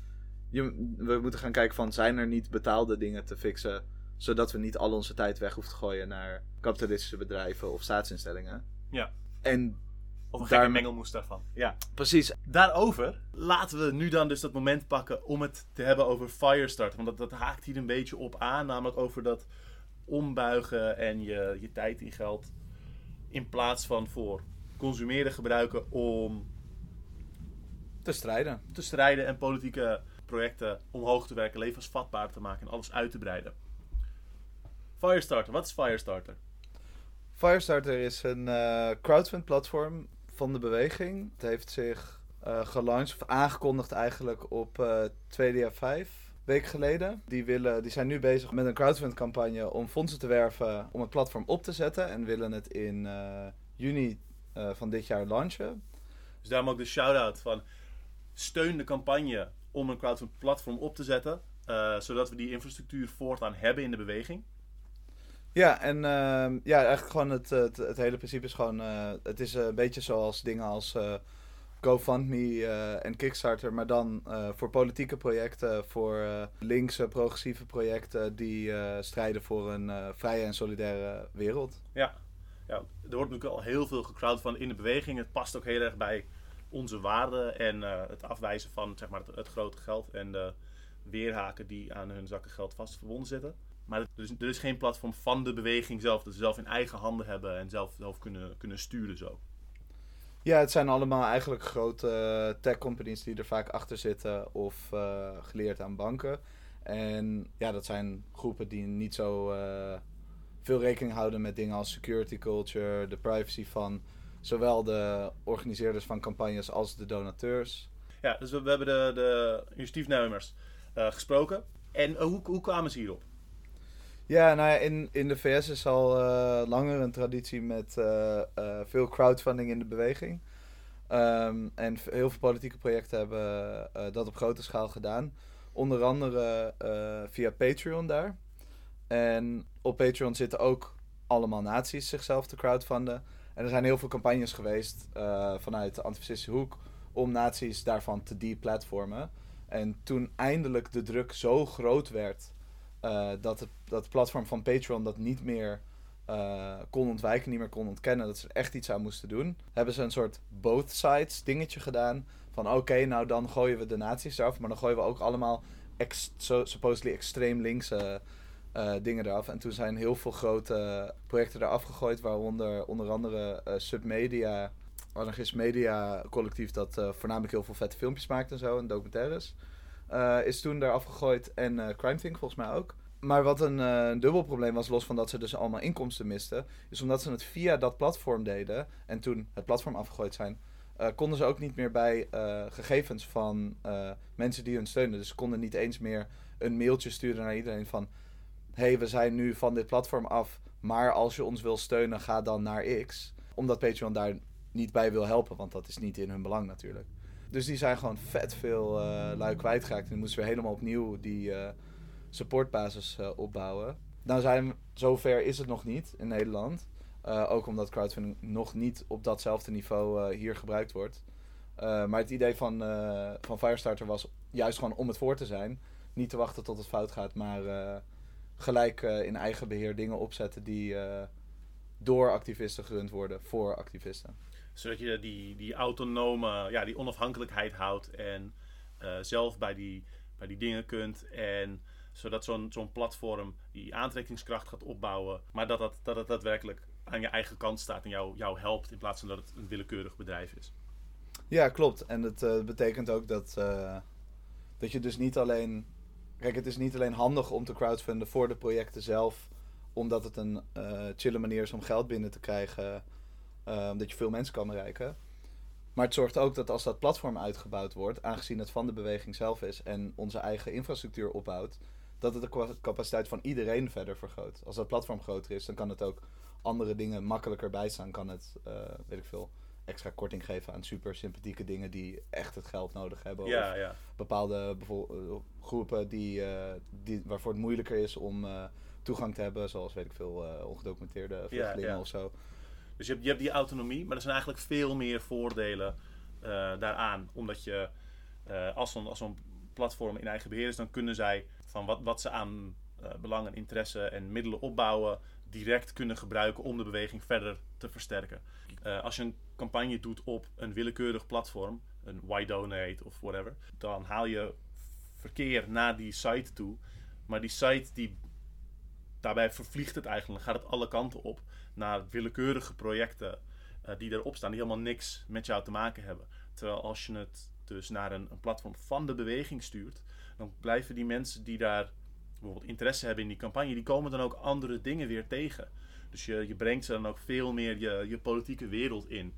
je, we moeten gaan kijken van zijn er niet betaalde dingen te fixen, zodat we niet al onze tijd weg hoeven te gooien naar kapitalistische bedrijven of staatsinstellingen. Ja. En Of een Daar- gekke mengelmoes daarvan. Ja. precies, Daarover laten we nu dan dus dat moment pakken om het te hebben over Firestarter. Want dat, dat haakt hier een beetje op aan. Namelijk over dat ombuigen en je, je tijd in geld In plaats van voor consumeren gebruiken om te strijden. Te strijden en politieke projecten omhoog te werken, levensvatbaar te maken en alles uit te breiden. Firestarter, wat is Firestarter? Firestarter is een uh, crowdfund platform van de beweging. Het heeft zich uh, gelanceerd, of aangekondigd eigenlijk op uh, 2 5 week geleden. Die, willen, die zijn nu bezig met een crowdfund campagne om fondsen te werven om het platform op te zetten. En willen het in uh, juni van dit jaar launchen. Dus daarom ook de shout-out van steun de campagne om een crowdfund platform op te zetten. zodat we die infrastructuur voortaan hebben in de beweging. Ja, en uh, ja, eigenlijk gewoon het, het, het, hele principe is gewoon... Uh, het is een beetje zoals dingen als uh, GoFundMe en Kickstarter... maar dan voor politieke projecten, voor linkse, progressieve projecten... die strijden voor een vrije en solidaire wereld. Ja. ja, er wordt natuurlijk al heel veel gecrowdfund in de beweging. Het past ook heel erg bij onze waarden en het afwijzen van zeg maar, het, het grote geld... en de weerhaken die aan hun zakken geld vast verbonden zitten... Maar er is, er is geen platform van de beweging zelf. Dat ze zelf in eigen handen hebben en zelf, zelf kunnen, kunnen sturen zo. Ja, het zijn allemaal eigenlijk grote uh, tech companies die er vaak achter zitten of uh, geleerd aan banken. En ja, dat zijn groepen die niet zo uh, veel rekening houden met dingen als security culture, de privacy van zowel de organiseerders van campagnes als de donateurs. Ja, dus we, we hebben de, de initiatiefnemers gesproken. En hoe, hoe kwamen ze hierop? Ja, nou ja, in, in de VS is al uh, langer een traditie met uh, uh, veel crowdfunding in de beweging. Um, en heel veel politieke projecten hebben dat op grote schaal gedaan. Onder andere via Patreon daar. En op Patreon zitten ook allemaal naties zichzelf te crowdfunden. En er zijn heel veel campagnes geweest vanuit de antifascistische hoek om naties daarvan te deplatformen. En toen eindelijk de druk zo groot werd uh, dat het dat platform van Patreon dat niet meer uh, kon ontwijken, niet meer kon ontkennen, dat ze er echt iets aan moesten doen, hebben ze een soort both sides dingetje gedaan. Van oké, nou dan gooien we de nazi's eraf, maar dan gooien we ook allemaal ex supposedly extreem linkse uh, dingen eraf. En toen zijn heel veel grote projecten eraf gegooid, waaronder onder andere Submedia, anarchist media collectief dat voornamelijk heel veel vette filmpjes maakt en zo, en documentaires. Uh, is toen daar afgegooid. En uh, Crime Think volgens mij ook. Maar wat een uh, dubbel probleem was, los van dat ze dus allemaal inkomsten misten, is omdat ze het via dat platform deden en toen het platform afgegooid zijn, konden ze ook niet meer bij gegevens van mensen die hun steunen. Dus ze konden niet eens meer een mailtje sturen naar iedereen van: hey, we zijn nu van dit platform af, maar als je ons wil steunen, ga dan naar X. Omdat Patreon daar niet bij wil helpen, want dat is niet in hun belang natuurlijk. Dus die zijn gewoon vet veel uh, lui kwijtgeraakt. En die moesten weer helemaal opnieuw die uh, supportbasis uh, opbouwen. Nou zijn, zover is het nog niet in Nederland. ook omdat crowdfunding nog niet op datzelfde niveau hier gebruikt wordt. maar het idee van, van Firestarter was juist gewoon om het voor te zijn. Niet te wachten tot het fout gaat, maar gelijk in eigen beheer dingen opzetten die door activisten gerund worden voor activisten zodat je die, die autonome, ja, die onafhankelijkheid houdt en uh, zelf bij die, bij die dingen kunt. En zodat zo'n zo'n platform die aantrekkingskracht gaat opbouwen, maar dat, dat, dat het daadwerkelijk aan je eigen kant staat en jou, jou helpt in plaats van dat het een willekeurig bedrijf is. Ja, klopt. En dat uh, betekent ook dat, uh, dat je dus niet alleen. Kijk, het is niet alleen handig om te crowdfunden voor de projecten zelf, omdat het een uh, chille manier is om geld binnen te krijgen Um, dat je veel mensen kan bereiken. Maar het zorgt ook dat als dat platform uitgebouwd wordt, aangezien het van de beweging zelf is en onze eigen infrastructuur opbouwt, dat het de capaciteit van iedereen verder vergroot. Als dat platform groter is, dan kan het ook andere dingen makkelijker bijstaan. Kan het, uh, weet ik veel, extra korting geven aan super sympathieke dingen die echt het geld nodig hebben. Ja, of ja. bepaalde uh, groepen die, uh, die, waarvoor het moeilijker is om toegang te hebben, zoals weet ik veel, ongedocumenteerde vluchtelingen ja. of zo. Dus je hebt, die autonomie, maar er zijn eigenlijk veel meer voordelen uh, daaraan. Omdat je, uh, als zo'n platform in eigen beheer is, dan kunnen zij van wat, wat ze aan uh, belang en interesse en middelen opbouwen, direct kunnen gebruiken om de beweging verder te versterken. als je een campagne doet op een willekeurig platform, een Why Donate of whatever, dan haal je verkeer naar die site toe. Maar die site die daarbij vervliegt het eigenlijk, gaat het alle kanten op naar willekeurige projecten uh, die erop staan, die helemaal niks met jou te maken hebben. Terwijl als je het dus naar een, een platform van de beweging stuurt, dan blijven die mensen die daar bijvoorbeeld interesse hebben in die campagne, die komen dan ook andere dingen weer tegen. Dus je, je brengt ze dan ook veel meer je, je politieke wereld in.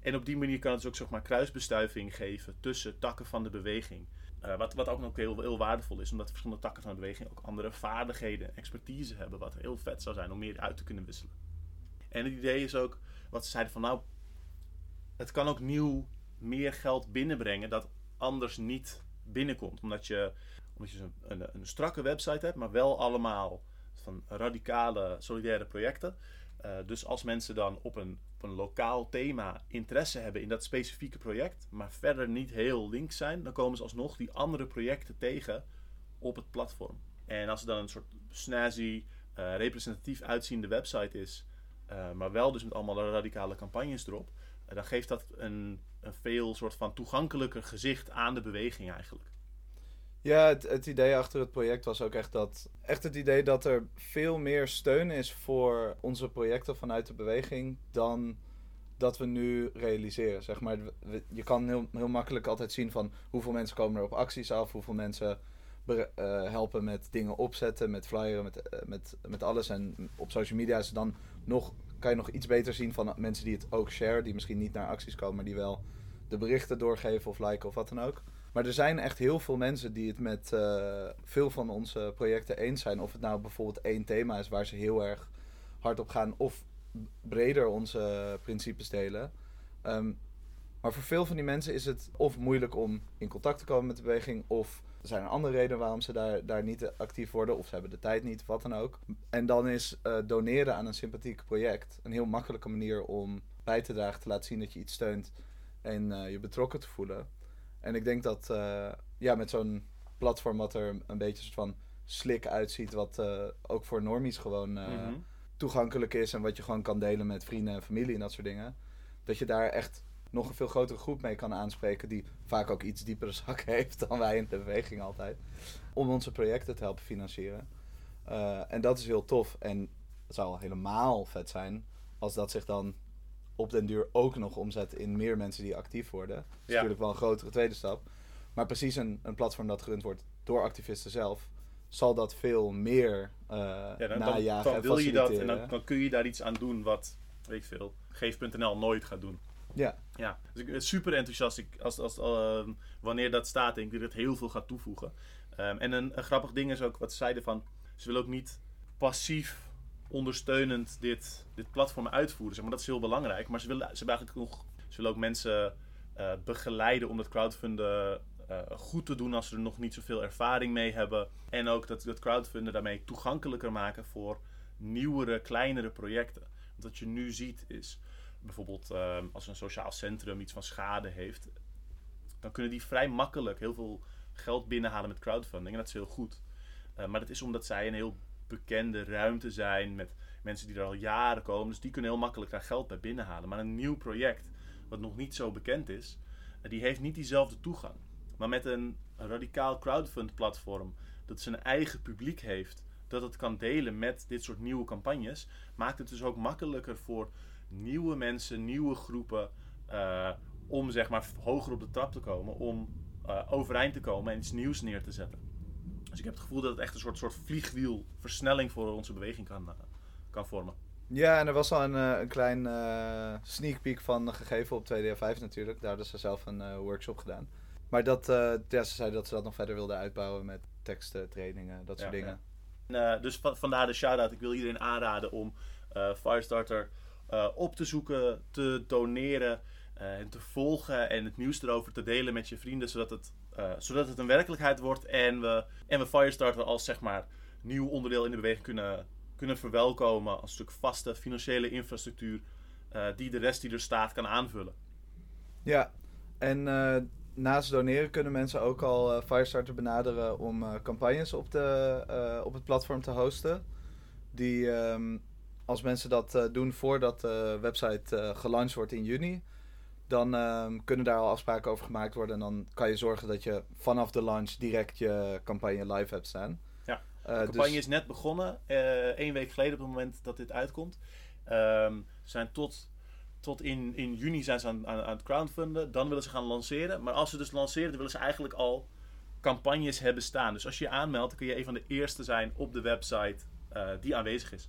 En op die manier kan het dus ook zeg maar, kruisbestuiving geven tussen takken van de beweging. Uh, wat, wat ook nog heel, heel waardevol is, omdat verschillende takken van de beweging ook andere vaardigheden, expertise hebben, wat heel vet zou zijn om meer uit te kunnen wisselen. En het idee is ook, wat ze zeiden van nou, het kan ook nieuw meer geld binnenbrengen dat anders niet binnenkomt. Omdat je, omdat je een, een, een strakke website hebt, maar wel allemaal van radicale, solidaire projecten. Uh, dus als mensen dan op een, op een lokaal thema interesse hebben in dat specifieke project, maar verder niet heel links zijn, dan komen ze alsnog die andere projecten tegen op het platform. En als er dan een soort snazzy, uh, representatief uitziende website is, uh, maar wel dus met allemaal radicale campagnes erop, dan geeft dat een, een veel soort van toegankelijker gezicht aan de beweging eigenlijk. Ja, het, het, idee achter het project was ook echt dat. Echt het idee dat er veel meer steun is voor onze projecten vanuit de beweging dan dat we nu realiseren. Zeg maar, je kan heel, heel makkelijk altijd zien van hoeveel mensen komen er op acties af, hoeveel mensen uh, helpen met dingen opzetten, met flyeren, met, uh, met, met alles. En op social media is dan nog, kan je nog iets beter zien van mensen die het ook share, die misschien niet naar acties komen, maar die wel de berichten doorgeven of liken of wat dan ook. Maar er zijn echt heel veel mensen die het met uh, veel van onze projecten eens zijn. Of het nou bijvoorbeeld één thema is waar ze heel erg hard op gaan, of breder onze principes delen. Um, maar voor veel van die mensen is het of moeilijk om in contact te komen met de beweging, of er zijn andere redenen waarom ze daar, daar niet actief worden, of ze hebben de tijd niet, wat dan ook. En dan is uh, doneren aan een sympathiek project een heel makkelijke manier om bij te dragen, te laten zien dat je iets steunt en uh, je betrokken te voelen. En ik denk dat uh, ja, met zo'n platform wat er een beetje soort van slik uitziet, wat ook voor normies gewoon mm -hmm. toegankelijk is en wat je gewoon kan delen met vrienden en familie en dat soort dingen. Dat je daar echt nog een veel grotere groep mee kan aanspreken, die vaak ook iets diepere zak heeft dan wij in de beweging altijd, om onze projecten te helpen financieren. en dat is heel tof. En het zou helemaal vet zijn als dat zich dan op den duur ook nog omzet in meer mensen die actief worden. Dat is ja. natuurlijk wel een grotere tweede stap. Maar precies een, een platform dat gerund wordt door activisten zelf, zal dat veel meer uh, ja, dan, najagen dan, dan wil je dat en dan, dan, kun je daar iets aan doen wat, weet ik veel, Geef.nl nooit gaat doen. Ja. ja. Dus ik ben super enthousiast ik, als, als, uh, wanneer dat staat. Denk ik dat het heel veel gaat toevoegen. Um, en een, grappig ding is ook wat ze zeiden van... Ze willen ook niet passief ondersteunend dit, dit platform uitvoeren. Zeg maar dat is heel belangrijk. Maar ze willen, ze willen eigenlijk nog, ze willen ook mensen uh, begeleiden om dat crowdfunden uh, goed te doen als ze er nog niet zoveel ervaring mee hebben. En ook dat, dat daarmee toegankelijker maken voor nieuwere, kleinere projecten. Wat je nu ziet is bijvoorbeeld uh, als een sociaal centrum iets van schade heeft, dan kunnen die vrij makkelijk heel veel geld binnenhalen met crowdfunding. En dat is heel goed. Uh, maar dat is omdat zij een heel bekende ruimte zijn met mensen die er al jaren komen. Dus die kunnen heel makkelijk daar geld bij binnenhalen. Maar een nieuw project, wat nog niet zo bekend is, die heeft niet diezelfde toegang. Maar met een radicaal crowdfund platform dat zijn eigen publiek heeft, dat het kan delen met dit soort nieuwe campagnes, maakt het dus ook makkelijker voor nieuwe mensen, nieuwe groepen, uh, om zeg maar hoger op de trap te komen, om uh, overeind te komen en iets nieuws neer te zetten. Dus ik heb het gevoel dat het echt een soort, soort vliegwielversnelling voor onze beweging kan, uh, kan vormen. Ja, en er was al een, een klein sneak peek van gegeven op 2D5 natuurlijk. Daar hadden ze zelf een workshop gedaan. Maar dat, ja, ze zeiden dat ze dat nog verder wilden uitbouwen met teksten, trainingen, dat soort ja, dingen. Ja. dus van, vandaar de shout-out. Ik wil iedereen aanraden om Firestarter op te zoeken, te doneren en te volgen en het nieuws erover te delen met je vrienden, zodat het uh, zodat het een werkelijkheid wordt en we, en we Firestarter als zeg maar nieuw onderdeel in de beweging kunnen, kunnen verwelkomen als een stuk vaste financiële infrastructuur die de rest die er staat kan aanvullen. Ja, en naast doneren kunnen mensen ook al Firestarter benaderen om campagnes op, de, op het platform te hosten. Die, um, als mensen dat doen voordat de website gelanceerd wordt in juni, dan um, kunnen daar al afspraken over gemaakt worden. En dan kan je zorgen dat je vanaf de launch direct je campagne live hebt staan. Ja. Eh, De campagne dus- is net begonnen, eh één week geleden op het moment dat dit uitkomt. Ehm, ze zijn tot, tot in, in juni zijn ze aan, aan, aan het crowdfunden. Dan willen ze gaan lanceren. Maar als ze dus lanceren, dan willen ze eigenlijk al campagnes hebben staan. Dus als je je aanmeldt, dan kun je een van de eerste zijn op de website eh, die aanwezig is.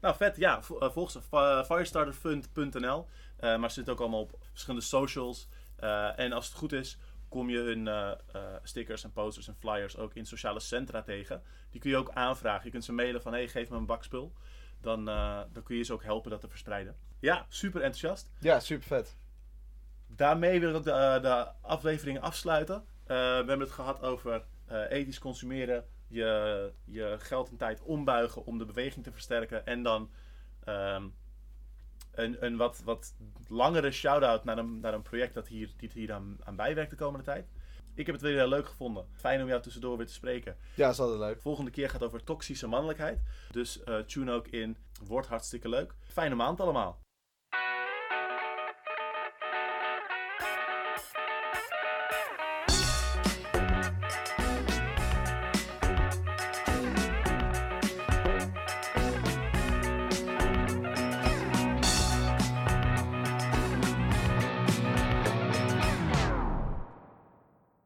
Nou, vet. Ja, eh, volg ze. Fi- Firestarterfund.nl. Eh, maar ze zitten ook allemaal op verschillende socials. Eh, en als het goed is, kom je hun eh, eh, stickers en posters en flyers ook in sociale centra tegen. Die kun je ook aanvragen. Je kunt ze mailen van, hey, geef me een bakspul. Dan, eh, dan kun je ze ook helpen dat te verspreiden. Ja, super enthousiast. Ja, super vet. Daarmee wil ik de, eh, de aflevering afsluiten. Eh, we hebben het gehad over eh, ethisch consumeren, je, je geld en tijd ombuigen om de beweging te versterken. En dan ehm, een, een wat, wat langere shout-out naar een, naar een project dat hier, die hier aan, aan bijwerkt de komende tijd. Ik heb het weer heel leuk gevonden. Fijn om jou tussendoor weer te spreken. Ja, is altijd leuk. De volgende keer gaat over toxische mannelijkheid. Dus eh, tune ook in. Wordt hartstikke leuk. Fijne maand allemaal.